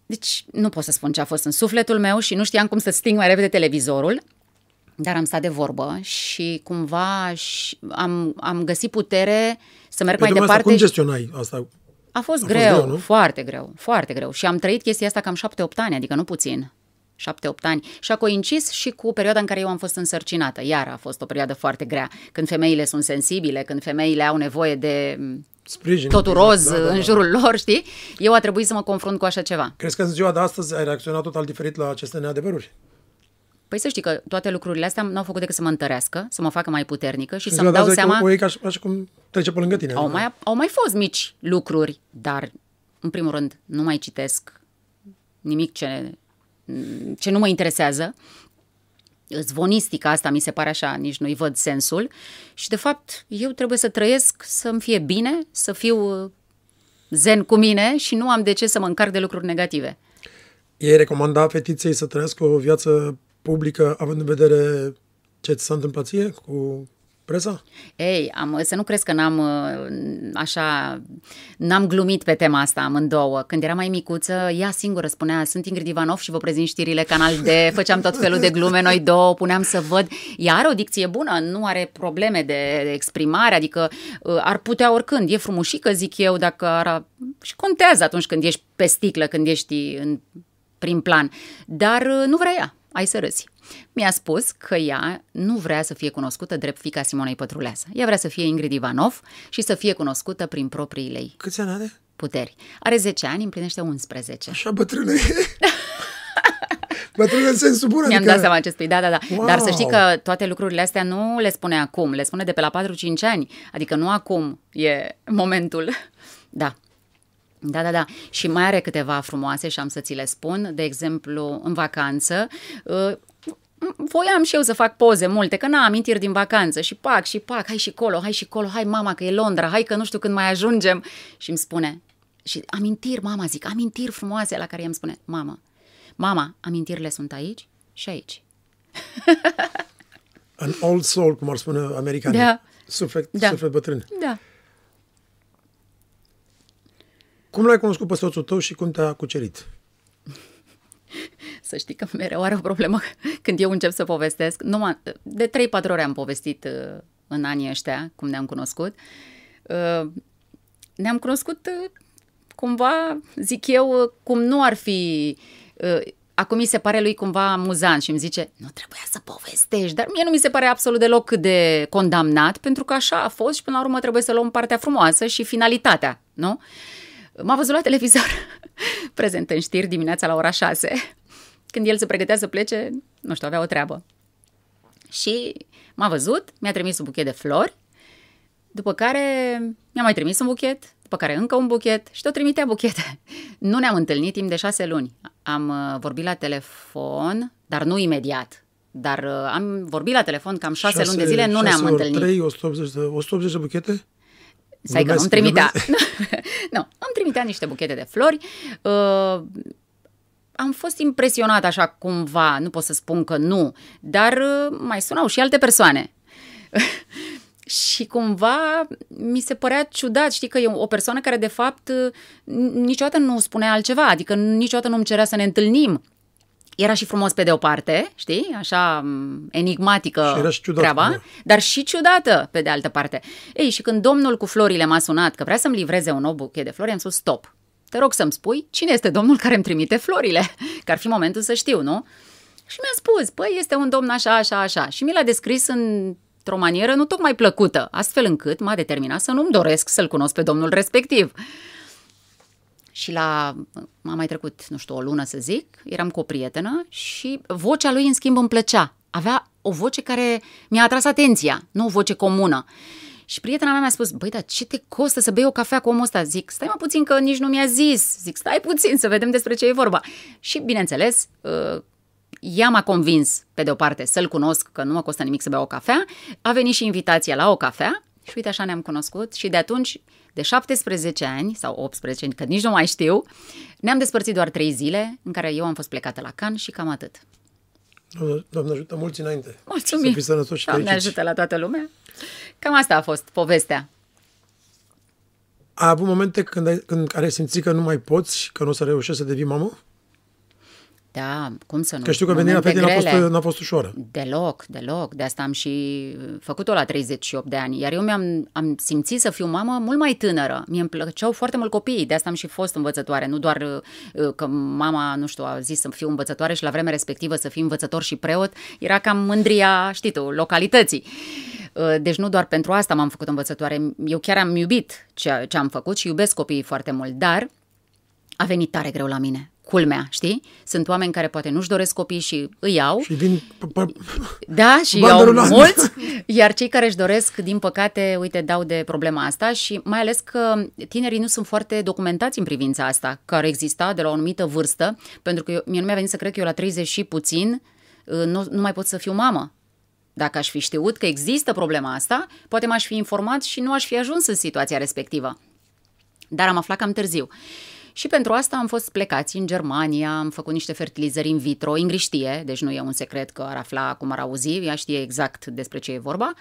Deci nu pot să spun ce a fost în sufletul meu și nu știam cum să sting mai repede televizorul, dar am stat de vorbă și cumva am, am găsit putere să merg mai departe. Asta, cum gestionai asta? A fost a greu, fost greu foarte greu, foarte greu. Și am trăit chestia asta cam șapte-opt ani, adică nu puțin. Șapte-opt ani. Și a coincis și cu perioada în care eu am fost însărcinată. Iar a fost o perioadă foarte grea. Când femeile sunt sensibile, când femeile au nevoie de Sprijin, totul roz da, da, da. în jurul lor, știi? Eu a trebuit să mă confrunt cu așa ceva. Crezi că în ziua de astăzi ai reacționat total diferit la aceste neadevăruri? Păi să știi că toate lucrurile astea nu au făcut decât să mă întărească, să mă facă mai puternică și să-mi dau seama... O iei ca, așa cum trece pe lângă tine. Au mai, au mai fost mici lucruri, dar, în primul rând, nu mai citesc nimic ce, ce nu mă interesează. Zvonistica asta mi se pare așa, nici nu-i văd sensul. Și de fapt eu trebuie să trăiesc, să-mi fie bine, să fiu uh, zen cu mine și nu am de ce să mă încarc de lucruri negative. Ei recomanda fetiței să trăiască o viață publică având în vedere ce ți s-a întâmplat ție cu presa? Ei, am, să nu crezi că n-am uh, așa, n-am glumit pe tema asta amândouă. Când era mai micuță, ea singură spunea, sunt Ingrid Ivanov și vă prezint știrile Canal D, <laughs> făceam tot felul de glume noi două, puneam să văd. Ea are o dicție bună, nu are probleme de exprimare, adică uh, ar putea oricând. E frumușică, zic eu, dacă ar... Și contează atunci când ești pe sticlă, când ești în prim plan. Dar uh, nu vrea ea, ai să râzi. Mi-a spus că ea nu vrea să fie cunoscută drept fica Simonei Pătruleasă. Ea vrea să fie Ingrid Ivanov și să fie cunoscută prin propriile ei Câți ani are? puteri. Are 10 ani, împlinește 11. Așa bătrână e. <laughs> bătrână în sensul bun. Mi-am adică... dat seama ce spui, da, da, da. Wow. Dar să știi că toate lucrurile astea nu le spune acum, le spune de pe la 4-5 ani. Adică nu acum e momentul. Da. Da, da, da. Și mai are câteva frumoase și am să ți le spun. De exemplu, în vacanță, uh, voiam și eu să fac poze multe, că n-am amintiri din vacanță și pac și pac, hai și colo, hai și colo, hai mama că e Londra, hai că nu știu când mai ajungem. Și îmi spune, și amintiri, mama, zic, amintiri frumoase la care îmi spune, mama, mama, amintirile sunt aici și aici. An old soul, cum ar spune americanii. Da. Suflet, Da. suflet bătrân. Da. Cum l-ai cunoscut pe soțul tău și cum te-a cucerit? Să știi că mereu are o problemă când eu încep să povestesc. Numai, de 3-4 ore am povestit uh, în anii ăștia, cum ne-am cunoscut. Uh, Ne-am cunoscut uh, cumva, zic eu, uh, cum nu ar fi... uh, Acum mi se pare lui cumva amuzant și îmi zice, nu trebuia să povestești, dar mie nu mi se pare absolut deloc de condamnat, pentru că așa a fost și până la urmă trebuie să luăm partea frumoasă și finalitatea, nu? M-a văzut la televizor, <laughs> prezent în știri dimineața la ora 6, când el se pregătea să plece, nu știu, avea o treabă. Și m-a văzut, mi-a trimis un buchet de flori, după care mi-a mai trimis un buchet, după care încă un buchet și tot trimitea buchete. Nu ne-am întâlnit timp de șase luni. Am uh, vorbit la telefon, dar nu imediat. Dar uh, am vorbit la telefon cam șase, luni de zile, nu ne-am ori întâlnit. 3, 180 de, 180 de buchete? Stai că Glumesc, nu-mi trimitea. glumesc. <laughs> nu, îmi trimitea niște buchete de flori. Uh, am fost impresionată așa cumva, nu pot să spun că nu, dar uh, mai sunau și alte persoane. <laughs> și cumva mi se părea ciudat, știi, că e o persoană care de fapt uh, niciodată nu spunea altceva, adică niciodată nu îmi cerea să ne întâlnim. Era și frumos pe de o parte, știi, așa m, enigmatică Și era și ciudat, treaba, da. dar și ciudată pe de altă parte. Ei, și când domnul cu florile m-a sunat că vrea să-mi livreze un nou buchet de flori, am spus stop. Te rog să-mi spui cine este domnul care îmi trimite florile, <laughs> că ar fi momentul să știu, nu? Și mi-a spus, păi, este un domn așa, așa, așa. Și mi l-a descris într-o manieră nu tocmai plăcută, astfel încât m-a determinat să nu-mi doresc să-l cunosc pe domnul respectiv. Și la, m-a mai trecut, nu știu, o lună să zic, eram cu o prietenă și vocea lui, în schimb, îmi plăcea. Avea o voce care mi-a atras atenția, nu o voce comună. Și prietena mea mi-a spus, băi, dar ce te costă să bei o cafea cu omul ăsta? Zic, stai mă puțin că nici nu mi-a zis. Zic, stai puțin să vedem despre ce e vorba. Și, bineînțeles, uh, ea m-a convins, pe de o parte, să-l cunosc, că nu mă costă nimic să beau o cafea. A venit și invitația la o cafea și uite așa ne-am cunoscut și de atunci, de 17 ani sau 18 ani, că nici nu mai știu, ne-am despărțit doar 3 zile în care eu am fost plecată la Cannes și cam atât. Doamne, Doamne ajută mulți înainte. Mulțumim! Să fii sănătoși și Doamne fericiți. ajută la toată lumea! Cam asta a fost povestea. Ai avut momente când, ai, când care ai simțit că nu mai poți și că nu o să reușești să devii mamă? Da, cum să nu? Că știu că venirea Momente fetei n-a fost, grele. n-a fost ușoară. Deloc, deloc. De asta am și făcut-o la 38 de ani. Iar eu mi-am am simțit să fiu mamă mult mai tânără. Mie îmi plăceau foarte mult copiii, de asta am și fost învățătoare. Nu doar uh, că mama, nu știu, a zis să fiu învățătoare și la vremea respectivă să fiu învățător și preot. Era cam mândria, știi tu, localității. Uh, Deci nu doar pentru asta m-am făcut învățătoare. Eu chiar am iubit ce, ce am făcut și iubesc copiii foarte mult, dar a venit tare greu la mine. Culmea, știi? Sunt oameni care poate nu-și doresc copii și îi iau. Și vin... Da, și Bandă iau rulantă. mulți, iar cei care își doresc, din păcate, uite, dau de problema asta și mai ales că tinerii nu sunt foarte documentați în privința asta, care exista de la o anumită vârstă, pentru că eu, mie nu mi-a venit să cred că eu la 30 și puțin uh, nu, nu mai pot să fiu mamă. Dacă aș fi știut că există problema asta, poate m-aș fi informat și nu aș fi ajuns în situația respectivă. Dar am aflat cam târziu. Și pentru asta am fost plecați în Germania, am făcut niște fertilizări in vitro, Ingrid știe, deci nu e un secret că ar afla cum ar auzi, ea știe exact despre ce e vorba.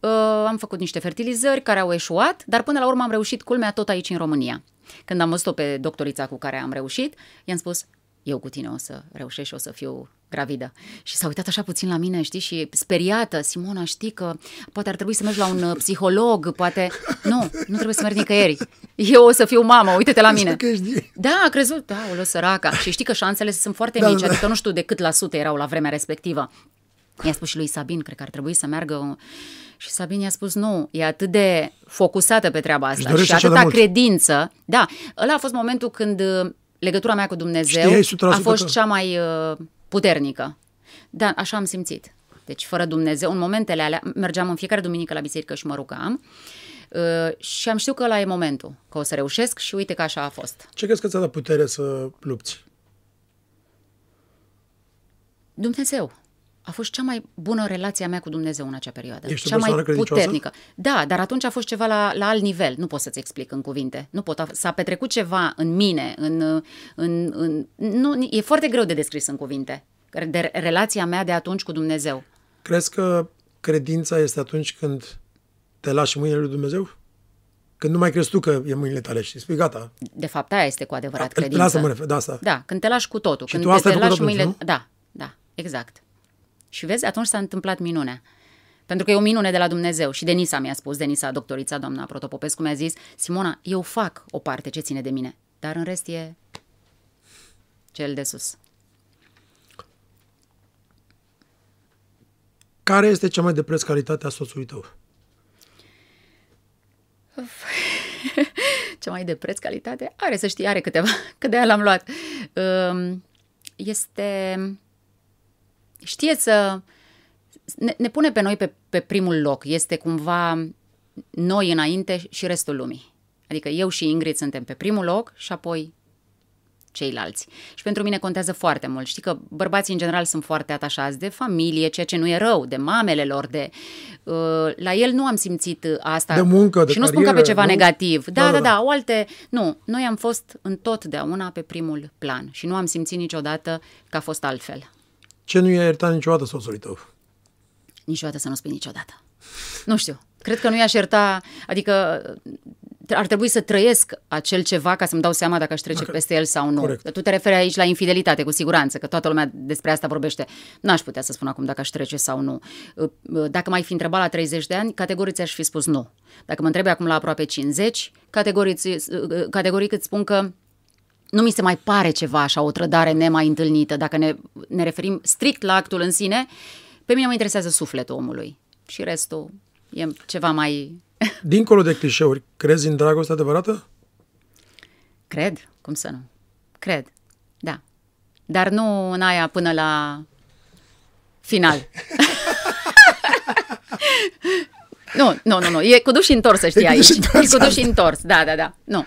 Uh, am făcut niște fertilizări care au eșuat, dar până la urmă am reușit culmea tot aici în România. Când am văzut-o pe doctorița cu care am reușit, i-am spus, eu cu tine o să reușesc și o să fiu gravidă. Și s-a uitat așa puțin la mine, știi, și speriată. Simona, știi că poate ar trebui să mergi la un uh, psiholog, poate... Nu, nu trebuie să mergi nicăieri. Eu o să fiu mamă, uite-te la mine. Că ești... <laughs> Da, a crezut, da, o săraca. Și știi că șansele sunt foarte Da, mici, da, da. adică nu știu de cât la sută erau la vremea respectivă. I-a spus și lui Sabin, cred că ar trebui să meargă și Sabin i-a spus, nu, e atât de focusată pe treaba asta dorește și așa de atâta mult. credință. Da, ăla a fost momentul când uh, legătura mea cu Dumnezeu Știai 100% a fost că- cea mai uh, puternică. Da, așa am simțit. Deci, fără Dumnezeu, în momentele alea, mergeam în fiecare duminică la biserică și mă rugam uh, și am știut că ăla e momentul, că o să reușesc și uite că așa a fost. Ce crezi că ți-a dat putere să lupți? Dumnezeu. A fost cea mai bună relație a mea cu Dumnezeu în acea perioadă. Ești o cea mai persoană credincioasă? puternică. Da, dar atunci a fost ceva la, la alt nivel. Nu pot să-ți explic în cuvinte. Nu pot. S-a petrecut ceva în mine, în, în, în, nu, e foarte greu de descris în cuvinte. De relația mea de atunci cu Dumnezeu. Crezi că credința este atunci când te lași în mâinile lui Dumnezeu? Când nu mai crezi tu că e în mâinile tale și spui gata. De fapt, aia este cu adevărat La credință. asta mă refer, da, asta. Da, când te lași cu totul. Și când tu te, asta ai te făcut lași atunci, mâinile... nu? Da, da, exact. Și vezi, atunci s-a întâmplat minunea. Pentru că e o minune de la Dumnezeu. Și Denisa mi-a spus, Denisa, doctorița, doamna Protopopescu, mi-a zis, Simona, eu fac o parte ce ține de mine, dar în rest e cel de sus. Care este cea mai de preț calitate a soțului tău? <laughs> Cea mai de preț calitate? Are, să știi, are câteva, <laughs> că de aia l-am luat. Um, Este... Știe să... Ne, ne pune pe noi pe, pe primul loc. Este cumva noi înainte și restul lumii. Adică eu și Ingrid suntem pe primul loc și apoi ceilalți. Și pentru mine contează foarte mult. Știi că bărbații în general sunt foarte atașați de familie, ceea ce nu e rău, de mamele lor, de... Uh, la el nu am simțit uh, asta. De muncă, de Și nu spun ca pe carieră, ceva nu? negativ. Da, Da, da, da, da, da. o alte... Nu, noi am fost întotdeauna pe primul plan și nu am simțit niciodată că a fost altfel. Ce nu i-a iertat niciodată soțului tău? Niciodată să nu spui niciodată. Nu știu. Cred că nu i-aș ierta, adică ar trebui să trăiesc acel ceva ca să-mi dau seama dacă aș trece Dacă- peste el sau nu. Corect. Tu te referi aici la infidelitate, cu siguranță, că toată lumea despre asta vorbește. N-aș putea să spun acum dacă aș trece sau nu. Dacă m-ai fi întrebat la 30 de ani, categoric ți-aș fi spus nu. Dacă mă întrebi acum la aproape 50, categoric, categoric îți spun că nu mi se mai pare ceva așa, o trădare nemai întâlnită. Dacă ne, ne referim strict la actul în sine, pe mine mă interesează sufletul omului. Și restul e ceva mai... <laughs> Dincolo de clișeuri, crezi în dragoste adevărată? Cred, cum să nu? Cred, da. Dar nu în aia până la final. <laughs> nu, nu, nu, nu. E cu duși întors, să știi E cu aici. duși întors, E cu duși întors, da, da, da. Nu.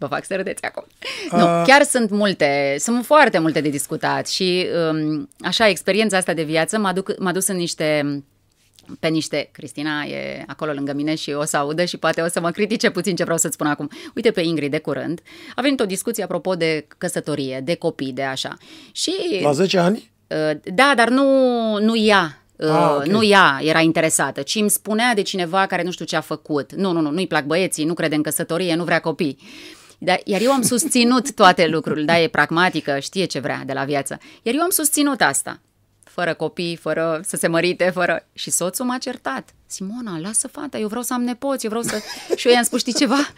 Vă fac să râdeți acum. Nu, chiar sunt multe, sunt foarte multe de discutat și um, așa, experiența asta de viață m-a, duc, m-a dus în niște pe niște, Cristina e acolo lângă mine și o să audă și poate o să mă critique puțin ce vreau să-ți spun acum. Uite pe Ingrid de curând, a venit o discuție apropo de căsătorie, de copii, de așa. Și La 10 ani? Uh, Da, dar nu, nu ea. uh, Ah, ok. Nu ea era interesată, ci îmi spunea de cineva care nu știu ce a făcut. Nu, nu, nu, nu-i plac băieții, nu crede în căsătorie, nu vrea copii. Dar, iar eu am susținut toate lucrurile, da, e pragmatică, știe ce vrea de la viață. Iar eu am susținut asta. Fără copii, fără să se mărite, fără... Și soțul m-a certat. Simona, lasă fata, eu vreau să am nepoți, eu vreau să... și eu i-am spus, știi ceva?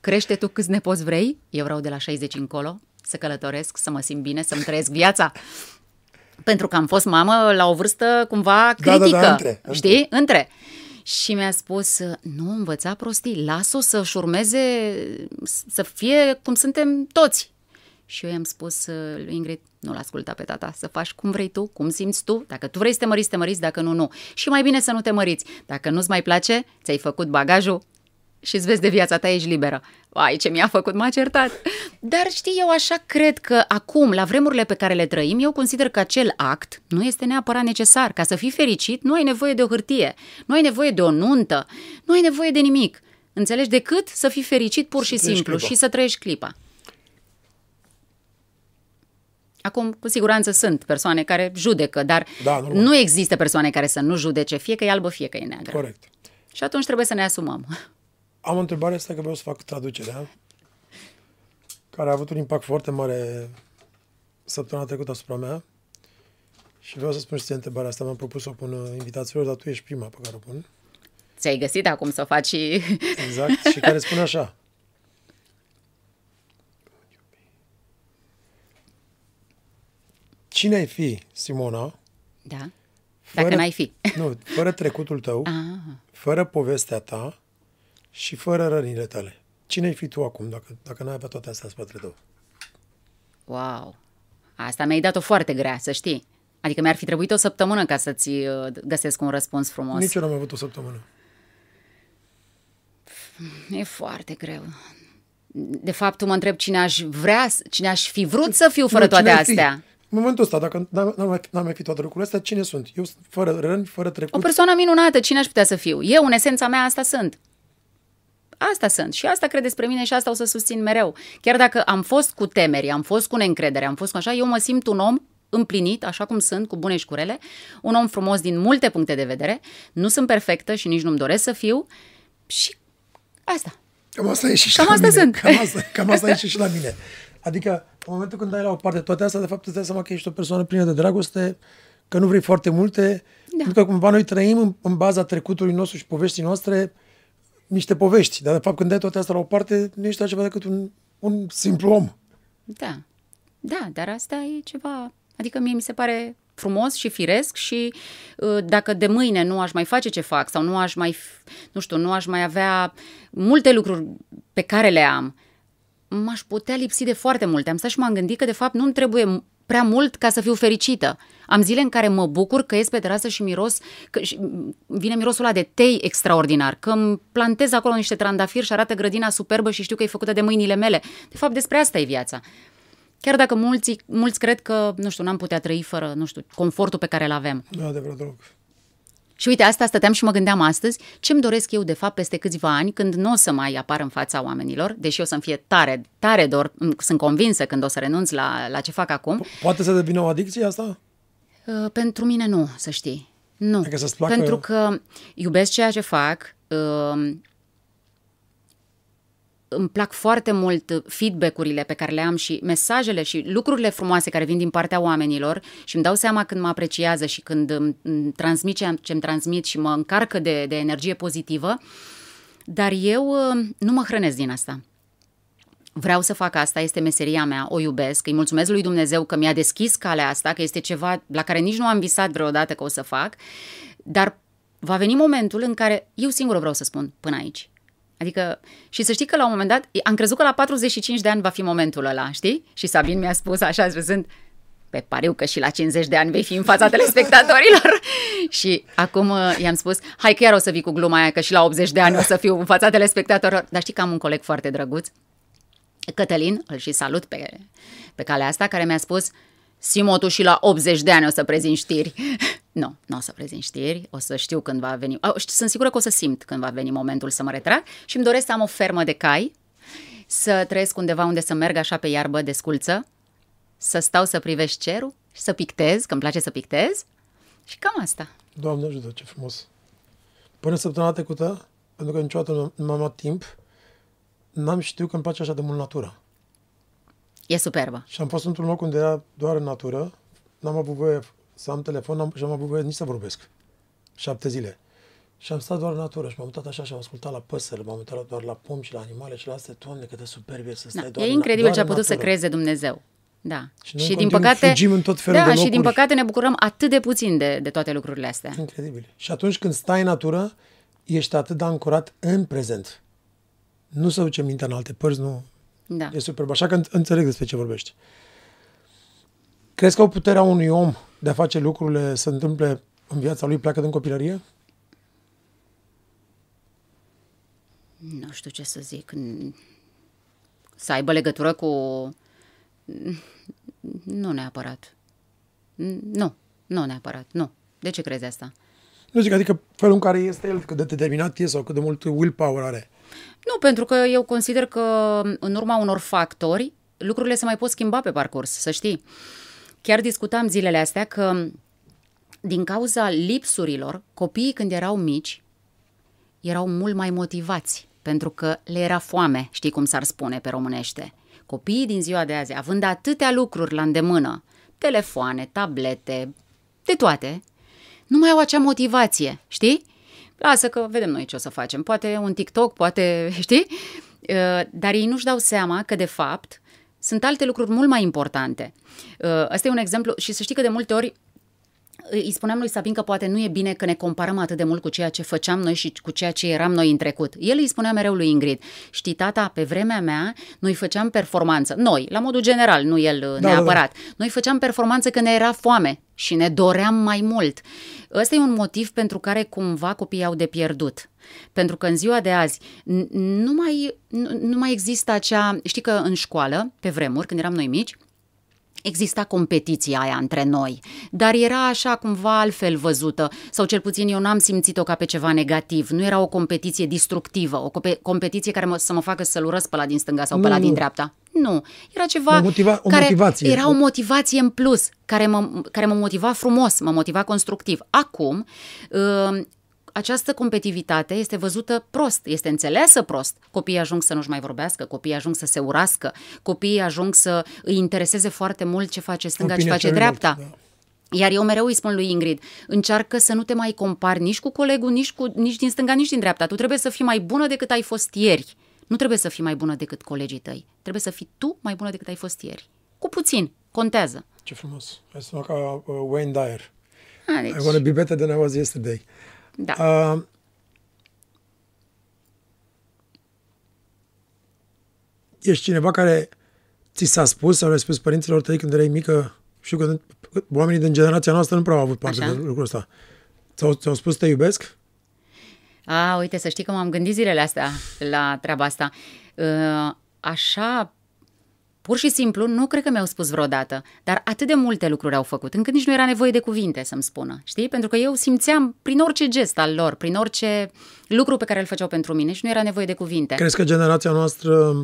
Crește tu câți nepoți vrei, eu vreau de la 60 încolo să călătoresc, să mă simt bine, să-mi trăiesc viața. Pentru că am fost mamă la o vârstă cumva Da, da, da, critică, între, între. știi? Între. Și mi-a spus, nu învăța prostii, las-o să-și urmeze, să fie cum suntem toți. Și eu i-am spus uh, lui Ingrid, nu-l asculta pe tata, să faci cum vrei tu, cum simți tu, dacă tu vrei să te măriți, te măriți, dacă nu, nu. Și mai bine să nu te măriți. Dacă nu-ți mai place, ți-ai făcut bagajul și îți vezi de viața ta, ești liberă. Ai, ce mi-a făcut, m-a certat. Dar știi, eu așa cred că acum, la vremurile pe care le trăim, eu consider că acel act nu este neapărat necesar. Ca să fii fericit, nu ai nevoie de o hârtie, nu ai nevoie de o nuntă, nu ai nevoie de nimic. Înțelegi? Decât să fii fericit pur Să și trăiești simplu clipa. și să trăiești clipa. Acum, cu siguranță sunt persoane care judecă, dar Da, normal. nu există persoane care să nu judece, fie că e albă, fie că e neagră. Corect. Și atunci trebuie să ne asumăm. Am o întrebare, asta că vreau să fac traducerea, care a avut un impact foarte mare săptămâna trecută asupra mea. Și vreau să spun și ție întrebarea asta, m-am propus să o pun uh, invitațiilor, dar tu ești prima pe care o pun. Ți-ai găsit acum să o faci și... Exact, și care spune așa. Cine ai fi, Simona, Da? Fără- Dacă n-ai fi. nu, fără trecutul tău, Ah, fără povestea ta și fără rănile tale? Cine ai fi tu acum, dacă, dacă n-ai avea toate astea în spatele tău? wow. Asta mi-ai dat-o foarte grea, să știi. Adică mi-ar fi trebuit o săptămână ca să-ți uh, găsesc un răspuns frumos. Nici eu n-am avut o săptămână. E foarte greu. De fapt, tu mă întreb cine aș vrea, cine aș fi vrut să fiu fără Nu, cine toate ai fi? astea. În momentul ăsta, dacă n-am, n-am, mai, n-am mai fi toate lucrurile astea, cine sunt? Eu sunt fără răni, fără O trecut. persoană minunată, cine aș putea să fiu? Eu, în esența mea, asta sunt. Asta sunt și asta cred despre mine și asta o să susțin mereu. Chiar dacă am fost cu temeri, am fost cu neîncredere, am fost cu așa, eu mă simt un om împlinit, așa cum sunt, cu bune și cu rele, un om frumos din multe puncte de vedere, nu sunt perfectă și nici nu-mi doresc să fiu și asta. Cam asta e și, Cam la asta mine. sunt. Cam asta, cam asta e și la mine. Adică, în momentul când dai la o parte toate astea, de fapt îți dai seama că ești o persoană plină de dragoste, că nu vrei foarte multe, da. pentru că cumva noi trăim în, în baza trecutului nostru și poveștii noastre niște povești, dar de fapt când dai toate astea la o parte, nu ești altceva decât un, un simplu om. Da, da, dar asta e ceva, adică mie mi se pare frumos și firesc și uh, dacă de mâine nu aș mai face ce fac sau nu aș mai, f- nu știu, nu aș mai avea multe lucruri pe care le am, m-aș putea lipsi de foarte multe. Am stat și m-am gândit că de fapt nu-mi trebuie prea mult ca să fiu fericită. Am zile în care mă bucur că ies pe terasă și miros, că și vine mirosul ăla de tei extraordinar, că îmi plantez acolo niște trandafiri și arată grădina superbă și știu că e făcută de mâinile mele. De fapt, despre asta e viața. Chiar dacă mulți, mulți cred că, nu știu, n-am putea trăi fără, nu știu, confortul pe care îl avem. Nu e adevărat deloc. Și uite, asta stăteam și mă gândeam astăzi, ce-mi doresc eu de fapt peste câțiva ani când nu o să mai apar în fața oamenilor, deși o să-mi fie tare, tare dor, sunt convinsă când o să renunț la, la ce fac acum. Poate să devină o adicție asta? Uh, pentru mine nu, să știi. Nu. Adică să-ți placă- Pentru că iubesc ceea ce fac, uh, îmi plac foarte mult feedback-urile pe care le am și mesajele și lucrurile frumoase care vin din partea oamenilor și îmi dau seama când mă apreciază și când îmi, îmi transmit ce am- ce-mi transmit și mă încarcă de, de energie pozitivă, dar eu uh, nu mă hrănesc din asta. Vreau să fac asta, este meseria mea, o iubesc, îi mulțumesc lui Dumnezeu că mi-a deschis calea asta, că este ceva la care nici nu am visat vreodată că o să fac, dar va veni momentul în care eu singură vreau să spun până aici. Adică, și să știi că la un moment dat, am crezut că la 45 de ani va fi momentul ăla, știi? Și Sabin mi-a spus așa, râzând, pe pariu că și la 50 de ani vei fi în fața <laughs> telespectatorilor. <laughs> și acum uh, i-am spus, hai că iar o să vii cu gluma aia, că și la 80 de ani o să fiu în fața telespectatorilor. Dar știi că am un coleg foarte drăguț, Cătălin, îl și salut pe, pe calea asta, care mi-a spus Simo, tu și la 80 de ani o să prezinti știri. <laughs> nu, nu o să prezint știri, o să știu când va veni. Oh, sunt sigură că o să simt când va veni momentul să mă retrag și îmi doresc să am o fermă de cai, să trăiesc undeva unde să merg așa pe iarbă de sculță, să stau să privești cerul și să pictez, că îmi place să pictez. Și cam asta. Doamne ajută, ce frumos. Până săptămâna trecută, pentru că niciodată nu nu m-am luat timp, n-am știut că îmi place așa de mult natura. E superbă. Și am fost într-un loc unde era doar în natură, n-am avut voie să am telefon n-am, și am avut voie nici să vorbesc. Șapte zile. Și am stat doar în natură și m-am uitat așa și am ascultat la păsări, m-am uitat doar la pomi și la animale și la astea, doamne, cât de superb e să stai Da, doar e în- incredibil doar ce a în putut să natură. creeze Dumnezeu. Da. Și noi și în din continuu păcate, fugim în tot felul da, de și din locuri. păcate ne bucurăm atât de puțin de, de toate lucrurile astea. Incredibil. Și atunci când stai în natură, ești atât de ancorat în prezent. Nu să duce mintea în alte părți, nu. Da. E superb, așa că înțeleg despre ce vorbești. Crezi că o puterea unui om de a face lucrurile să întâmple în viața lui pleacă din copilărie? Nu știu ce să zic. Să aibă legătură cu... Nu neapărat. Nu, nu neapărat, nu. De ce crezi asta? Nu zic, adică felul în care este el, cât de determinat e sau cât de mult willpower are. Nu, pentru că eu consider că în urma unor factori, lucrurile se mai pot schimba pe parcurs, să știi. Chiar discutam zilele astea că din cauza lipsurilor, copiii când erau mici erau mult mai motivați, pentru că le era foame, știi cum s-ar spune pe românește. Copiii din ziua de azi, având atâtea lucruri la îndemână, telefoane, tablete, de toate, nu mai au acea motivație, știi? Lasă că vedem noi ce o să facem. Poate un TikTok, poate, <laughs> știi? Uh, dar ei nu-și dau seama că, de fapt, sunt alte lucruri mult mai importante. Uh, ăsta e un exemplu și să știi că de multe ori îi spuneam lui Sabin că poate nu e bine că ne comparăm atât de mult cu ceea ce făceam noi și cu ceea ce eram noi în trecut. El îi spunea mereu lui Ingrid, știi tata, pe vremea mea noi făceam performanță, noi, la modul general, nu el uh, da, neapărat, da, da. noi făceam performanță când ne era foame și ne doream mai mult. Ăsta e un motiv pentru care cumva copiii au de pierdut. Pentru că în ziua de azi nu mai, nu, nu mai există acea... Știi că în școală, pe vremuri, când eram noi mici, exista competiția aia între noi, dar era așa cumva altfel văzută, sau cel puțin eu n-am simțit-o ca pe ceva negativ. Nu era o competiție destructivă, o competiție care mă, să mă facă să-l urăsc pe la din stânga sau pe la din dreapta. Nu, era ceva motiva- o care motivație. era o motivație în plus, care mă, care mă motiva frumos, mă motiva constructiv. Acum, uh, această competitivitate este văzută prost, este înțeleasă prost. Copiii ajung să nu-și mai vorbească, copiii ajung să se urască, copiii ajung să îi intereseze foarte mult ce face stânga, ce face dreapta. Da. Iar eu mereu îi spun lui Ingrid, încearcă să nu te mai compari nici cu colegul, nici, cu, nici din stânga, nici din dreapta. Tu trebuie să fii mai bună decât ai fost ieri. Nu trebuie să fii mai bună decât colegii tăi. Trebuie să fii tu mai bună decât ai fost ieri. Cu puțin. Contează. Ce frumos. Ai sunat ca uh, Wayne Dyer. A, deci... I want to be better than I was yesterday. Da. Uh, ești cineva care ți s-a spus sau le-ai spus părinților tăi când erai mică? Știu că oamenii din generația noastră nu prea au avut parte Așa? de lucrul ăsta. Ți-au, ți-au spus te iubesc? A, uite, să știi că m-am gândit zilele astea la treaba asta. Uh, așa, Pur și simplu, nu cred că mi-au spus vreodată, dar atât de multe lucruri au făcut, încât nici nu era nevoie de cuvinte să-mi spună, știi? Pentru că eu simțeam prin orice gest al lor, prin orice lucru pe care îl făceau pentru mine și nu era nevoie de cuvinte. Crezi că generația noastră...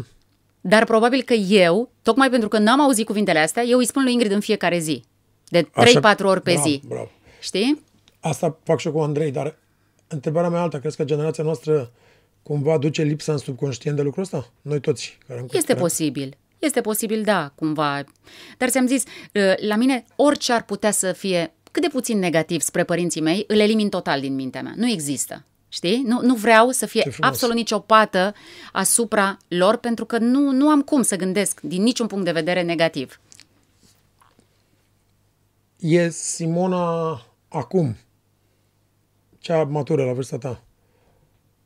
Dar probabil că eu, tocmai pentru că n-am auzit cuvintele astea, eu îi spun lui Ingrid în fiecare zi, de 3-4 ori pe bravo, zi. Bravo. Știi? Asta fac și eu cu Andrei, dar întrebarea mea alta, crezi că generația noastră cumva duce lipsa în subconștient de lucrul ăsta? Noi toți. Care este care... posibil. Este posibil, da, cumva. Dar ți-am zis, ă, la mine orice ar putea să fie cât de puțin negativ spre părinții mei, îl elimin total din mintea mea. Nu există. Știi? Nu, nu vreau să fie absolut nicio pată asupra lor, pentru că nu, nu am cum să gândesc din niciun punct de vedere negativ. E Simona acum, cea matură la vârsta ta.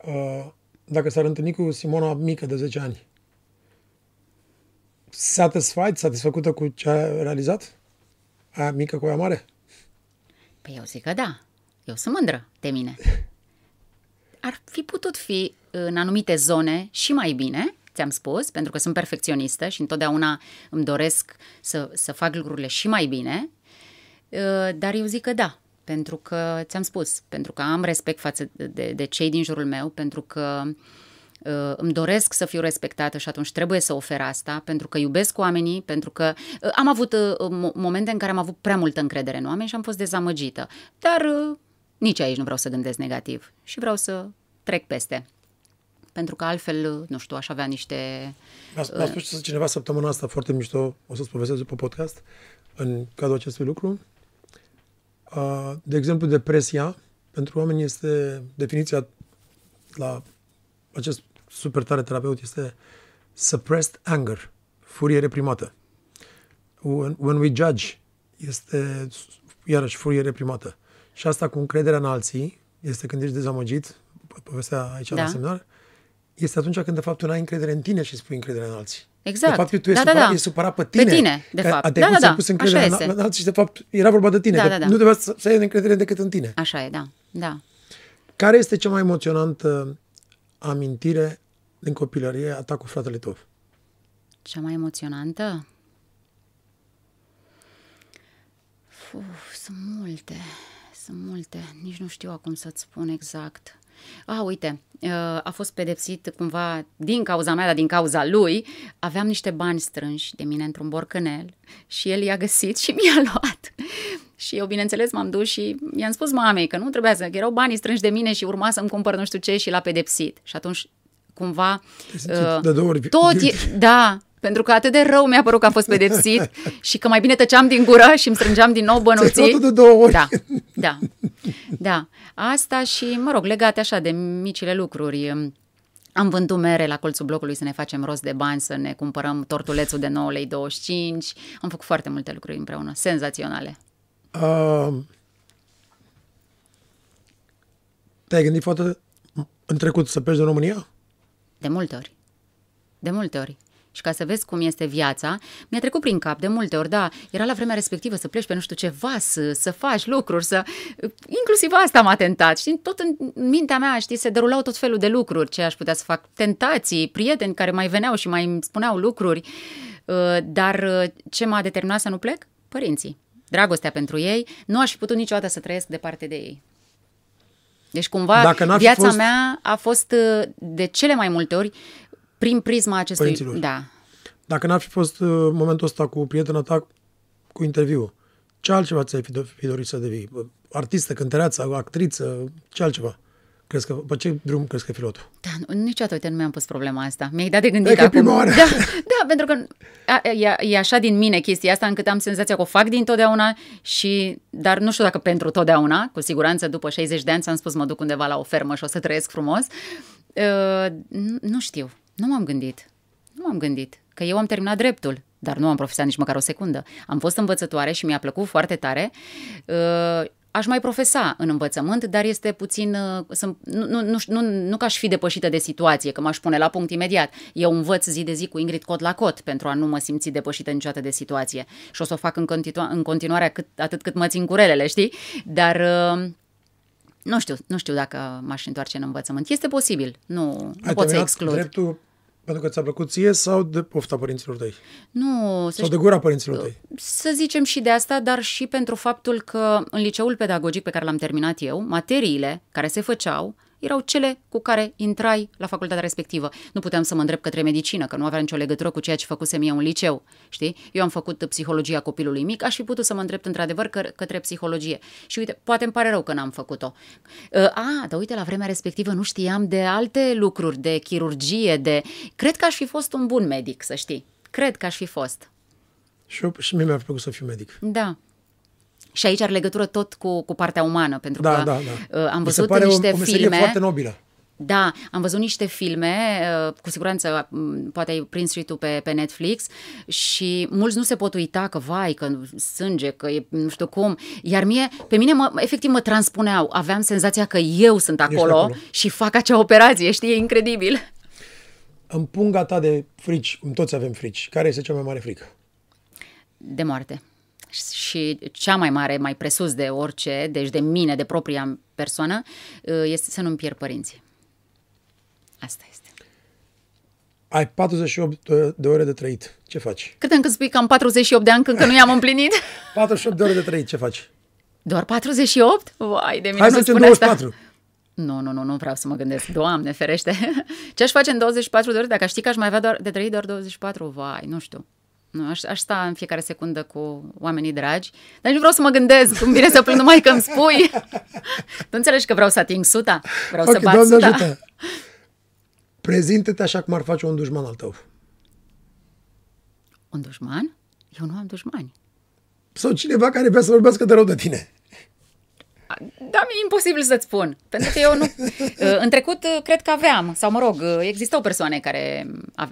Ă, dacă s-ar întâlni cu Simona mică de 10 ani, satisfied, satisfăcută cu ce a realizat? Aia mică cu aia mare? Păi eu zic că da. Eu sunt mândră de mine. <laughs> Ar fi putut fi în anumite zone și mai bine, ți-am spus, pentru că sunt perfecționistă și întotdeauna îmi doresc să, să fac lucrurile și mai bine, ă, dar eu zic că da, pentru că, ți-am spus, pentru că am respect față de, de cei din jurul meu, pentru că uh, Uh, îmi doresc să fiu respectată și atunci trebuie să ofer asta, pentru că iubesc oamenii, pentru că uh, am avut uh, momente în care am avut prea multă încredere în oameni și am fost dezamăgită. Dar nici aici nu vreau să gândesc negativ și vreau să trec peste. Pentru că altfel, nu știu, aș avea niște... Mi-a spus cineva săptămâna asta foarte mișto, o să-ți povestesc după podcast, în cadrul acestui lucru. De exemplu, depresia, pentru oameni este definiția la acest super tare terapeut este suppressed anger, furie reprimată. When, when we judge este iarăși furie reprimată. Și asta cu încrederea în alții este când ești dezamăgit, povestea aici da. la seminar, este atunci când de fapt tu n-ai încredere în tine și spui încredere în alții. Exact. De fapt, tu Da, ești, da, supărat, da. ești supărat pe tine. Pe tine, de că fapt. A Da, trecut da, să-i da. pus Așa încredere în, este. în alții și de fapt era vorba de tine. Da, că da, da. Nu trebuia să, să ai încredere decât în tine. Așa e, da. Da. Care este cea mai emoționantă amintire din copilărie a ta cu fratele tău? Cea mai emoționantă? Uf, sunt multe, sunt multe. Nici nu știu acum să-ți spun exact. A, uite, uh, a fost pedepsit cumva din cauza mea, dar din cauza lui. Aveam niște bani strânși de mine într-un borcănel și el i-a găsit și mi-a luat. Și eu, bineînțeles, m-am dus și i-am spus mamei că nu trebuia să, că erau banii strânși de mine și urma să-mi cumpăr nu știu ce și l-a pedepsit. Și atunci, cumva... simțit de două ori tot, guilty. e, da, pentru că atât de rău mi-a părut că am fost pedepsit și că mai bine tăceam din gură și îmi strângeam din nou bănuții. Ți-ai luat-o de două ori. Da, da, da. Asta și, mă rog, legate așa de micile lucruri. Am vândut mere la colțul blocului să ne facem rost de bani, să ne cumpărăm tortulețul de 9 lei 25. Am făcut foarte multe lucruri împreună, senzaționale. Uh, te-ai gândit foarte în trecut să pleci din România? De multe ori. De multe ori. Și ca să vezi cum este viața, mi-a trecut prin cap de multe ori, da, era la vremea respectivă să pleci pe nu știu ce vas, să faci lucruri, să... Inclusiv asta m-a tentat, știi, tot în mintea mea, știi, se derulau tot felul de lucruri, ce aș putea să fac, tentații, prieteni care mai veneau și mai îmi spuneau lucruri, Uh, dar uh, ce m-a determinat să nu plec? Părinții. Dragostea pentru ei, nu aș fi putut niciodată să trăiesc departe de ei. Deci cumva Dacă n-ar fi viața fost- mea a fost uh, de cele mai multe ori prin prisma acestui... Părinților. Da. Dacă n-ar fi fost uh, momentul ăsta cu prietena ta cu interviu, ce altceva ți-ai fi, do- fi dorit să devii? Artistă, cântăreață, actriță, ce altceva? Crezi că, pe ce drum crezi că fi luat Da, nu, niciodată uite, nu mi-am pus problema asta. Mi-ai dat de gândit E că e acum. prima oară. Da, da, pentru că a, e, e așa din mine chestia asta încât am senzația că o fac din totdeauna și, dar nu știu dacă pentru totdeauna, cu siguranță după 60 de ani ți-am spus mă duc undeva la o fermă și o să trăiesc frumos. Uh, nu- nu știu, nu m-am gândit. Nu m-am gândit că eu am terminat dreptul, dar nu am profesat nici măcar o secundă. Am fost învățătoare și mi-a plăcut foarte tare. Uh, Aș mai profesa în învățământ, dar este puțin. uh, Sunt, nu, nu, nu, știu- nu, nu că aș fi depășită de situație, că m-aș pune la punct imediat. Eu învăț zi de zi cu Ingrid cot la cot pentru a nu mă simți depășită niciodată de situație. Și o să o fac în, continua, în continuare cât, atât cât mă țin curelele, știi? Dar. uh, Nu știu, nu știu dacă m-aș întoarce în învățământ. Este posibil, nu, nu Ai pot să terminat exclud. dreptul pentru că ți-a plăcut ție sau de pofta părinților tăi? Nu, să Sau de gura părinților tăi? să zicem și de asta, dar și pentru faptul că în liceul pedagogic pe care l-am terminat eu, materiile care se făceau erau cele cu care intrai la facultatea respectivă. Nu puteam să mă îndrept către medicină, că nu avea nicio legătură cu ceea ce făcusem eu în liceu. Știi? Eu am făcut psihologia copilului mic, aș fi putut să mă îndrept într-adevăr că- către psihologie. Și uite, poate îmi pare rău că n-am făcut-o. Uh, A, dar uite, la vremea respectivă nu știam de alte lucruri, de chirurgie, de... Cred că aș fi fost un bun medic, să știi. Cred că aș fi fost. Și, eu, și mie mi-ar plăcut să fiu medic. Da. Și aici are legătură tot cu, cu partea umană, pentru Da, că da, da. uh, am Mi se văzut pare niște o, o meserie filme. foarte nobilă. Da, am văzut niște filme, uh, cu siguranță m, poate ai prins și tu pe, pe Netflix și mulți nu se pot uita că vai, că sânge, că e nu știu cum, iar mie, pe mine mă, efectiv mă transpuneau, aveam senzația că eu sunt acolo, acolo. și fac acea operație, știi, e incredibil. În punga ta de frici, cum toți avem frici, care este cea mai mare frică? De moarte. Și cea mai mare, mai presus de orice, deci de mine, de propria persoană, uh, este să nu-mi pierd părinții. Asta este. Ai 48 de- de ore de trăit. Ce faci? Cât încă spui că am 48 de ani, când încă nu i-am împlinit? <laughs> 48 de ore de trăit. Ce faci? Doar 48? Vai de mine, Hai să nu zicem spune 24. Asta. Nu, nu, nu, nu vreau să mă gândesc. Doamne, ferește. <laughs> Ce aș face în 24 de ore dacă aș ști că aș mai avea doar, de trăit doar 24? Vai, nu știu. Nu, aș, aș sta în fiecare secundă cu oamenii dragi, dar nici vreau să mă gândesc cum vine să plâng numai că îmi spui. <laughs> tu înțelegi că vreau să ating suta? Vreau să Ok, bat Doamne suta? ajută. Prezintă-te așa cum ar face un dușman al tău. Un dușman? Eu nu am dușmani. Sau cineva care vrea să vorbească de rău de tine. Da, mi-e imposibil să-ți spun. Pentru că eu nu... <laughs> În trecut, cred că aveam, sau mă rog, existau persoane care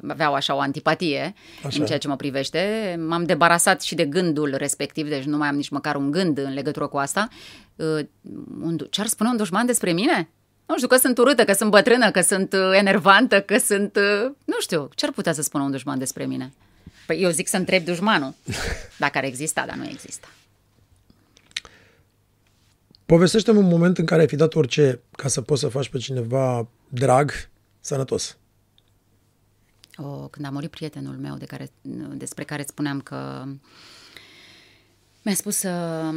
aveau așa o antipatie Așa. în ceea ce mă privește. M-am debarasat și de gândul respectiv, deci nu mai am nici măcar un gând în legătură cu asta. Un du- Ce ar spune un dușman despre mine? Nu știu, că sunt urâtă, că sunt bătrână, că sunt uh, enervantă, că sunt... Uh, nu știu, ce ar putea să spună un dușman despre mine? Păi eu zic să întreb dușmanul, dacă ar exista, dar nu există. Povestește-mi un moment în care ai fi dat orice ca să poți să faci pe cineva drag, sănătos. O, când a murit prietenul meu de care, despre care îți spuneam că mi-a spus să,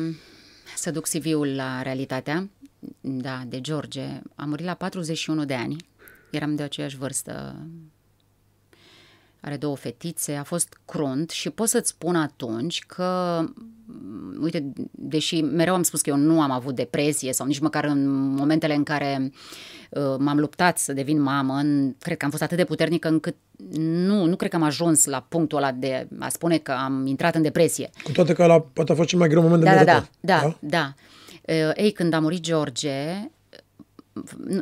să duc CV-ul la realitatea, da, de George, a murit la 41 de ani, eram de aceeași vârstă, are două fetițe, a fost crunt și pot să-ți spun atunci că, uite, deși mereu am spus că eu nu am avut depresie sau nici măcar în momentele în care uh, m-am luptat să devin mamă, în, cred că am fost atât de puternică încât nu, nu cred că am ajuns la punctul ăla de a spune că am intrat în depresie. Cu toate că la poate a fost cel mai greu moment da, de da, da, da, da, da. Uh, ei, când a murit George,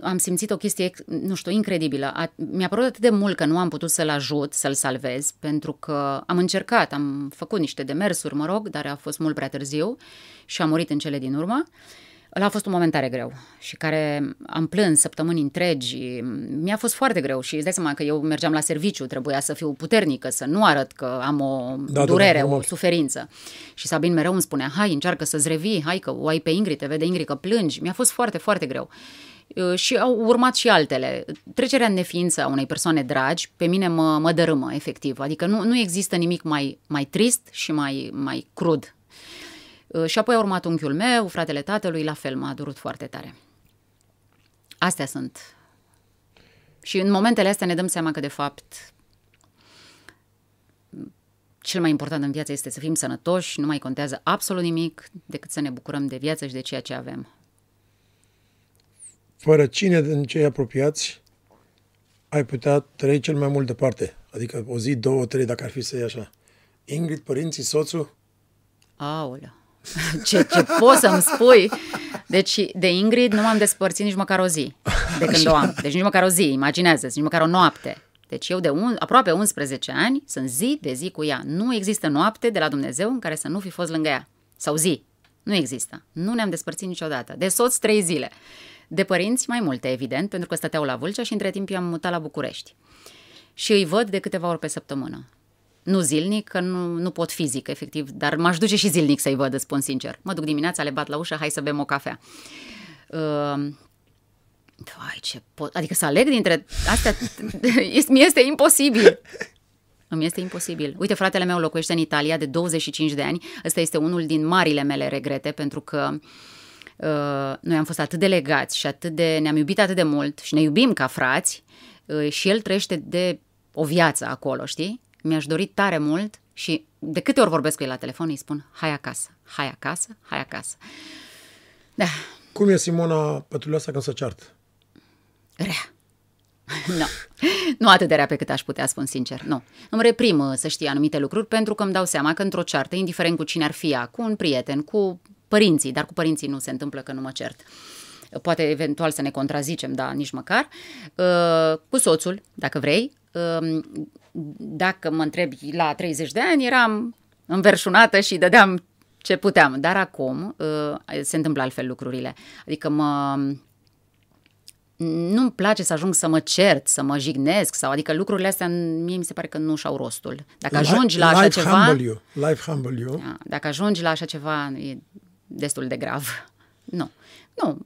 am simțit o chestie, nu știu, incredibilă. A, mi-a părut atât de mult că nu am putut să-l ajut, să-l salvez, pentru că am încercat, am făcut niște demersuri, mă rog, dar a fost mult prea târziu și a murit în cele din urmă. Ăla a fost un moment tare greu și care am plâns săptămâni întregi. Mi-a fost foarte greu și îți dai seama că eu mergeam la serviciu, trebuia să fiu puternică, să nu arăt că am o da, durere, da, da, o suferință. Și Sabin mereu îmi spunea, hai, încearcă să-ți revii, hai că o ai pe Ingrid, te vede Ingrid că plângi. Mi-a fost foarte, foarte greu. Uh, și au urmat și altele. Trecerea în neființă a unei persoane dragi pe mine mă, mă dărâmă, efectiv. Adică nu, nu există nimic mai, mai trist și mai, mai crud. Uh, și apoi a urmat unchiul meu, fratele tatălui, la fel, m-a durut foarte tare. Astea sunt. Și în momentele astea ne dăm seama că, de fapt, cel mai important în viață este să fim sănătoși, nu mai contează absolut nimic decât să ne bucurăm de viață și de ceea ce avem fără cine din cei apropiați ai putea trăi cel mai mult departe. Adică o zi, două, trei, dacă ar fi să iei așa. Ingrid, părinții, soțul? Aolea, <laughs> ce, ce poți să-mi spui? Deci de Ingrid nu m-am despărțit nici măcar o zi de când așa. o am. Deci nici măcar o zi, imaginează nici măcar o noapte. Deci eu de un, aproape 11 ani sunt zi de zi cu ea. Nu există noapte de la Dumnezeu în care să nu fi fost lângă ea. Sau zi. Nu există. Nu ne-am despărțit niciodată. De soț trei zile. De părinți mai multe, evident, pentru că stăteau la Vâlcea și între timp i-am mutat la București. Și îi văd de câteva ori pe săptămână. Nu zilnic, că nu, nu pot fizic, efectiv, dar m-aș duce și zilnic să-i văd, spun sincer. Mă duc dimineața, le bat la ușă, hai să bem o cafea. Uh, Vai, ce pot... Adică să aleg dintre astea, <laughs> mi este imposibil. Îmi este imposibil. Uite, fratele meu locuiește în Italia de 25 de ani. Ăsta este unul din marile mele regrete, pentru că uh, Uh, noi am fost atât de legați și atât de, ne-am iubit atât de mult și ne iubim ca frați uh, și el trăiește de o viață acolo, știi? Mi-aș dori tare mult și de câte ori vorbesc cu el la telefon îi spun hai acasă, hai acasă, hai acasă. Da. Cum e Simona Pătuleasa când se ceartă? Rea. <laughs> nu. Nu atât de rea pe cât aș putea, spun sincer. Nu. Îmi reprim uh, să știi anumite lucruri pentru că îmi dau seama că într-o ceartă, indiferent cu cine ar fi ea, cu un prieten, cu părinții, dar cu părinții nu se întâmplă că nu mă cert. Poate eventual să ne contrazicem, da, nici măcar. Uh, cu soțul, dacă vrei. Uh, dacă mă întrebi la 30 de ani, eram înverșunată și dădeam ce puteam. Dar acum uh, se întâmplă altfel lucrurile. Adică mă nu-mi place să ajung să mă cert, să mă jignesc, sau adică lucrurile astea mie mi se pare că nu și-au rostul. Dacă ajungi la așa ceva... Humble you. Life humble you. Da, dacă ajungi la așa ceva, e destul de grav. Nu. Nu.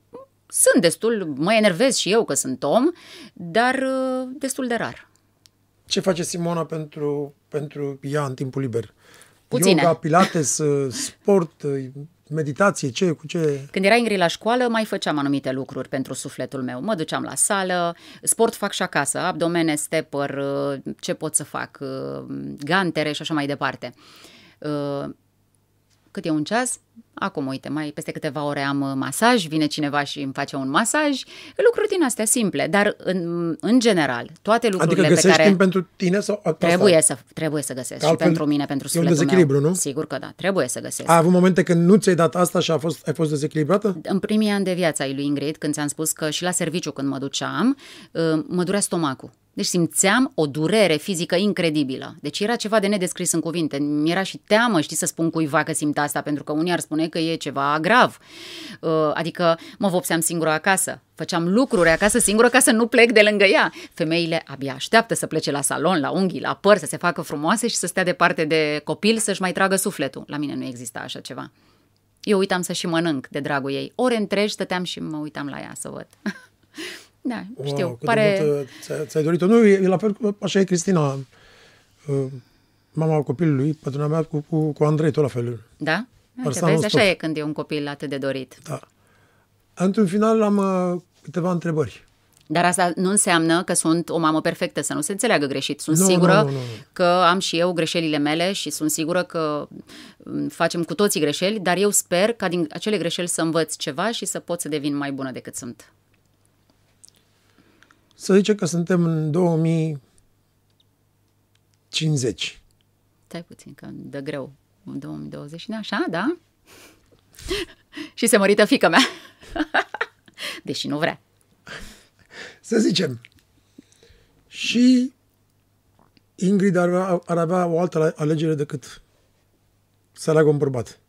Sunt destul, mă enervez și eu că sunt om, dar uh, destul de rar. Ce face Simona pentru, pentru ea în timpul liber? Puține. Yoga, pilates, uh, sport, uh, meditație, ce, cu ce? Când era Ingrid la școală, mai făceam anumite lucruri pentru sufletul meu. Mă duceam la sală, sport fac și acasă, abdomene, stepper, ce pot să fac, gantere și așa mai departe. Cât e un ceas? Acum, uite, mai peste câteva ore am uh, masaj, vine cineva și îmi face un masaj, lucruri din astea simple, dar în, în general, toate adică lucrurile adică pe care... timp pentru tine sau Trebuie să, trebuie să găsesc și pentru mine, pentru sufletul e un dezechilibru, meu. nu? Sigur că da, trebuie să găsesc. Ai avut momente când nu ți-ai dat asta și a fost, ai fost dezechilibrată? În primii ani de viață ai lui Ingrid, când ți-am spus că și la serviciu când mă duceam, uh, mă durea stomacul. Deci simțeam o durere fizică incredibilă. Deci era ceva de nedescris în cuvinte. Mi era și teamă, știi, să spun cuiva că simt asta, pentru că unii ar spune că e ceva grav. Uh, adică mă vopseam singură acasă, făceam lucruri acasă singură ca să nu plec de lângă ea. Femeile abia așteaptă să plece la salon, la unghii, la păr, să se facă frumoase și să stea departe de copil să-și mai tragă sufletul. La mine nu exista așa ceva. Eu uitam să și mănânc de dragul ei. Ore întregi stăteam și mă uitam la ea să văd. <laughs> da, wow, știu, pare... Mult, ți-ai, ți dorit-o. Nu, e la fel, așa e Cristina, uh, mama copilului, patrona mea, cu, cu, cu Andrei, tot la fel. Da? Uite, vezi, așa e când e un copil atât de dorit. Da. Într-un final am uh, câteva întrebări. Dar asta nu înseamnă că sunt o mamă perfectă, să nu se înțeleagă greșit. Sunt nu, sigură nu, nu, nu. că am și eu greșelile mele și sunt sigură că mm, facem cu toții greșeli, dar eu sper ca din acele greșeli să învăț ceva și să pot să devin mai bună decât sunt. Să zicem că suntem în 2050. Stai puțin, că dă greu. În 2020, așa, da? <laughs> și se mărită fică mea. <laughs> Deși nu vrea. Să zicem. Și Ingrid ar, ar avea o altă alegere decât să aleagă un bărbat.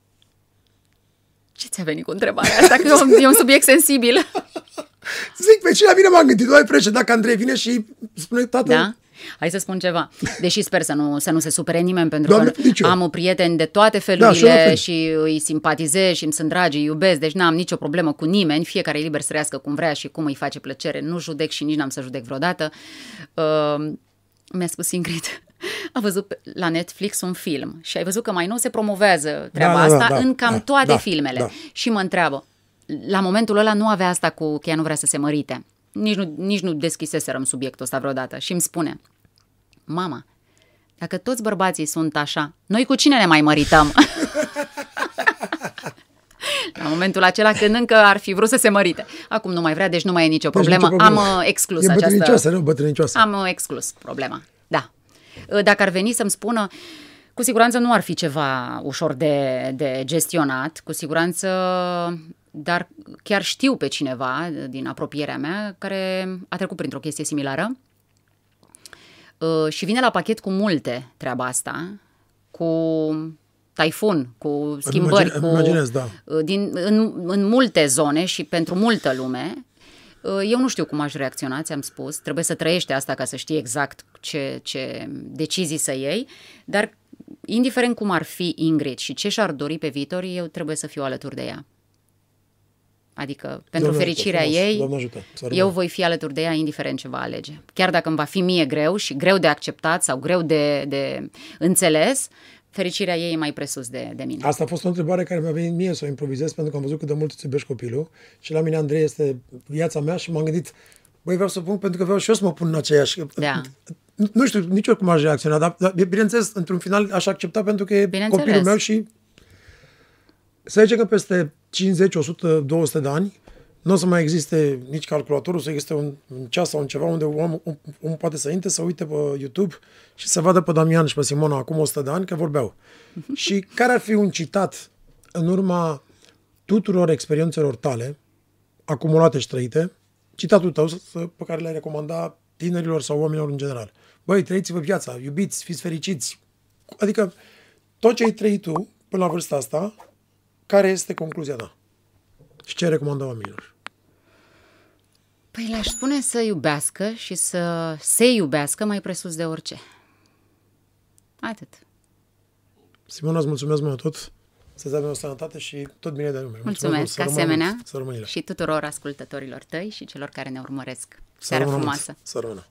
Ce ți-a venit cu întrebarea asta? Că e un, e un subiect sensibil. <laughs> Zic, pe ce la mine m-am gândit? Doamne preșe, dacă Andrei vine și spune, tată, da? Hai să spun ceva. Deși sper să nu, să nu se supere nimeni, pentru Doamne, că nicio. am prieteni de toate da, felurile da, și îi simpatizez și îmi sunt dragi, îi iubesc, deci n-am nicio problemă cu nimeni, fiecare e liber să trăiască cum vrea și cum îi face plăcere. Nu judec și nici n-am să judec vreodată. Uh, mi-a spus Ingrid, <laughs> a văzut la Netflix un film și ai văzut că mai nou se promovează treaba da, da, asta da, în cam da, toate da, filmele. Da. Și mă întreabă, la momentul ăla nu avea asta cu că ea nu vrea să se mărite. Nici nu, nici nu deschiseserăm subiectul ăsta vreodată. Și îmi spune, mama, dacă toți bărbații sunt așa, noi cu cine ne mai mărităm? <laughs> La momentul acela când încă ar fi vrut să se mărite. Acum nu mai vrea, deci nu mai e nicio deci problemă. Nicio problemă. Am uh, exclus e această... nu? Bătrânicioasă. Am uh, exclus problema, da. Uh, dacă ar veni să-mi spună, cu siguranță nu ar fi ceva ușor de, de gestionat, cu siguranță, dar chiar știu pe cineva din apropierea mea care a trecut printr-o chestie similară Uh, și vine la pachet cu multe treaba asta, cu taifun, cu schimbări, Imagine, cu, imaginez, da. Uh, din, în, în multe zone și pentru multă lume. Uh, eu nu știu cum aș reacționa, ți-am spus, trebuie să trăiești asta ca să știi exact ce, ce decizii să iei, dar indiferent cum ar fi Ingrid și ce și-ar dori pe viitor, eu trebuie să fiu alături de ea. Adică, pentru Doamne, fericirea frumos. ei, Doamne ajută, eu voi fi alături de ea indiferent ce va alege. Chiar dacă îmi va fi mie greu și greu de acceptat sau greu de, de înțeles, fericirea ei e mai presus de, de mine. Asta a fost o întrebare care mi-a venit mie să o improvizez, pentru că am văzut cât de mult îți iubești copilul și la mine Andrei este viața mea și m-am gândit, băi, vreau să pun pentru că vreau și eu să mă pun în aceeași... Da. Nu știu nici eu cum aș reacționa, dar, dar bineînțeles, într-un final aș accepta pentru că e copilul meu și să zicem că peste 50, 100, 200 de ani nu o să mai existe nici calculatorul, să existe un, un ceas sau un ceva unde om, om, om poate să intre, să uite pe YouTube și să vadă pe Damian și pe Simona acum 100 de ani că vorbeau. <laughs> și care ar fi un citat în urma tuturor experiențelor tale, acumulate și trăite, citatul tău pe care le-ai recomanda tinerilor sau oamenilor în general. Băi, trăiți-vă viața, iubiți, fiți fericiți. Adică tot ce ai trăit tu până la vârsta asta, care este concluzia ta? Și ce recomandă oamenilor? Păi le-aș spune să iubească și să se iubească mai presus de orice. Atât. Simona, îți mulțumesc mult tot. Să-ți avem o sănătate și tot bine de lume. Mulțumesc, ca asemenea, și tuturor ascultătorilor tăi și celor care ne urmăresc. Seara frumoasă! Să rămână!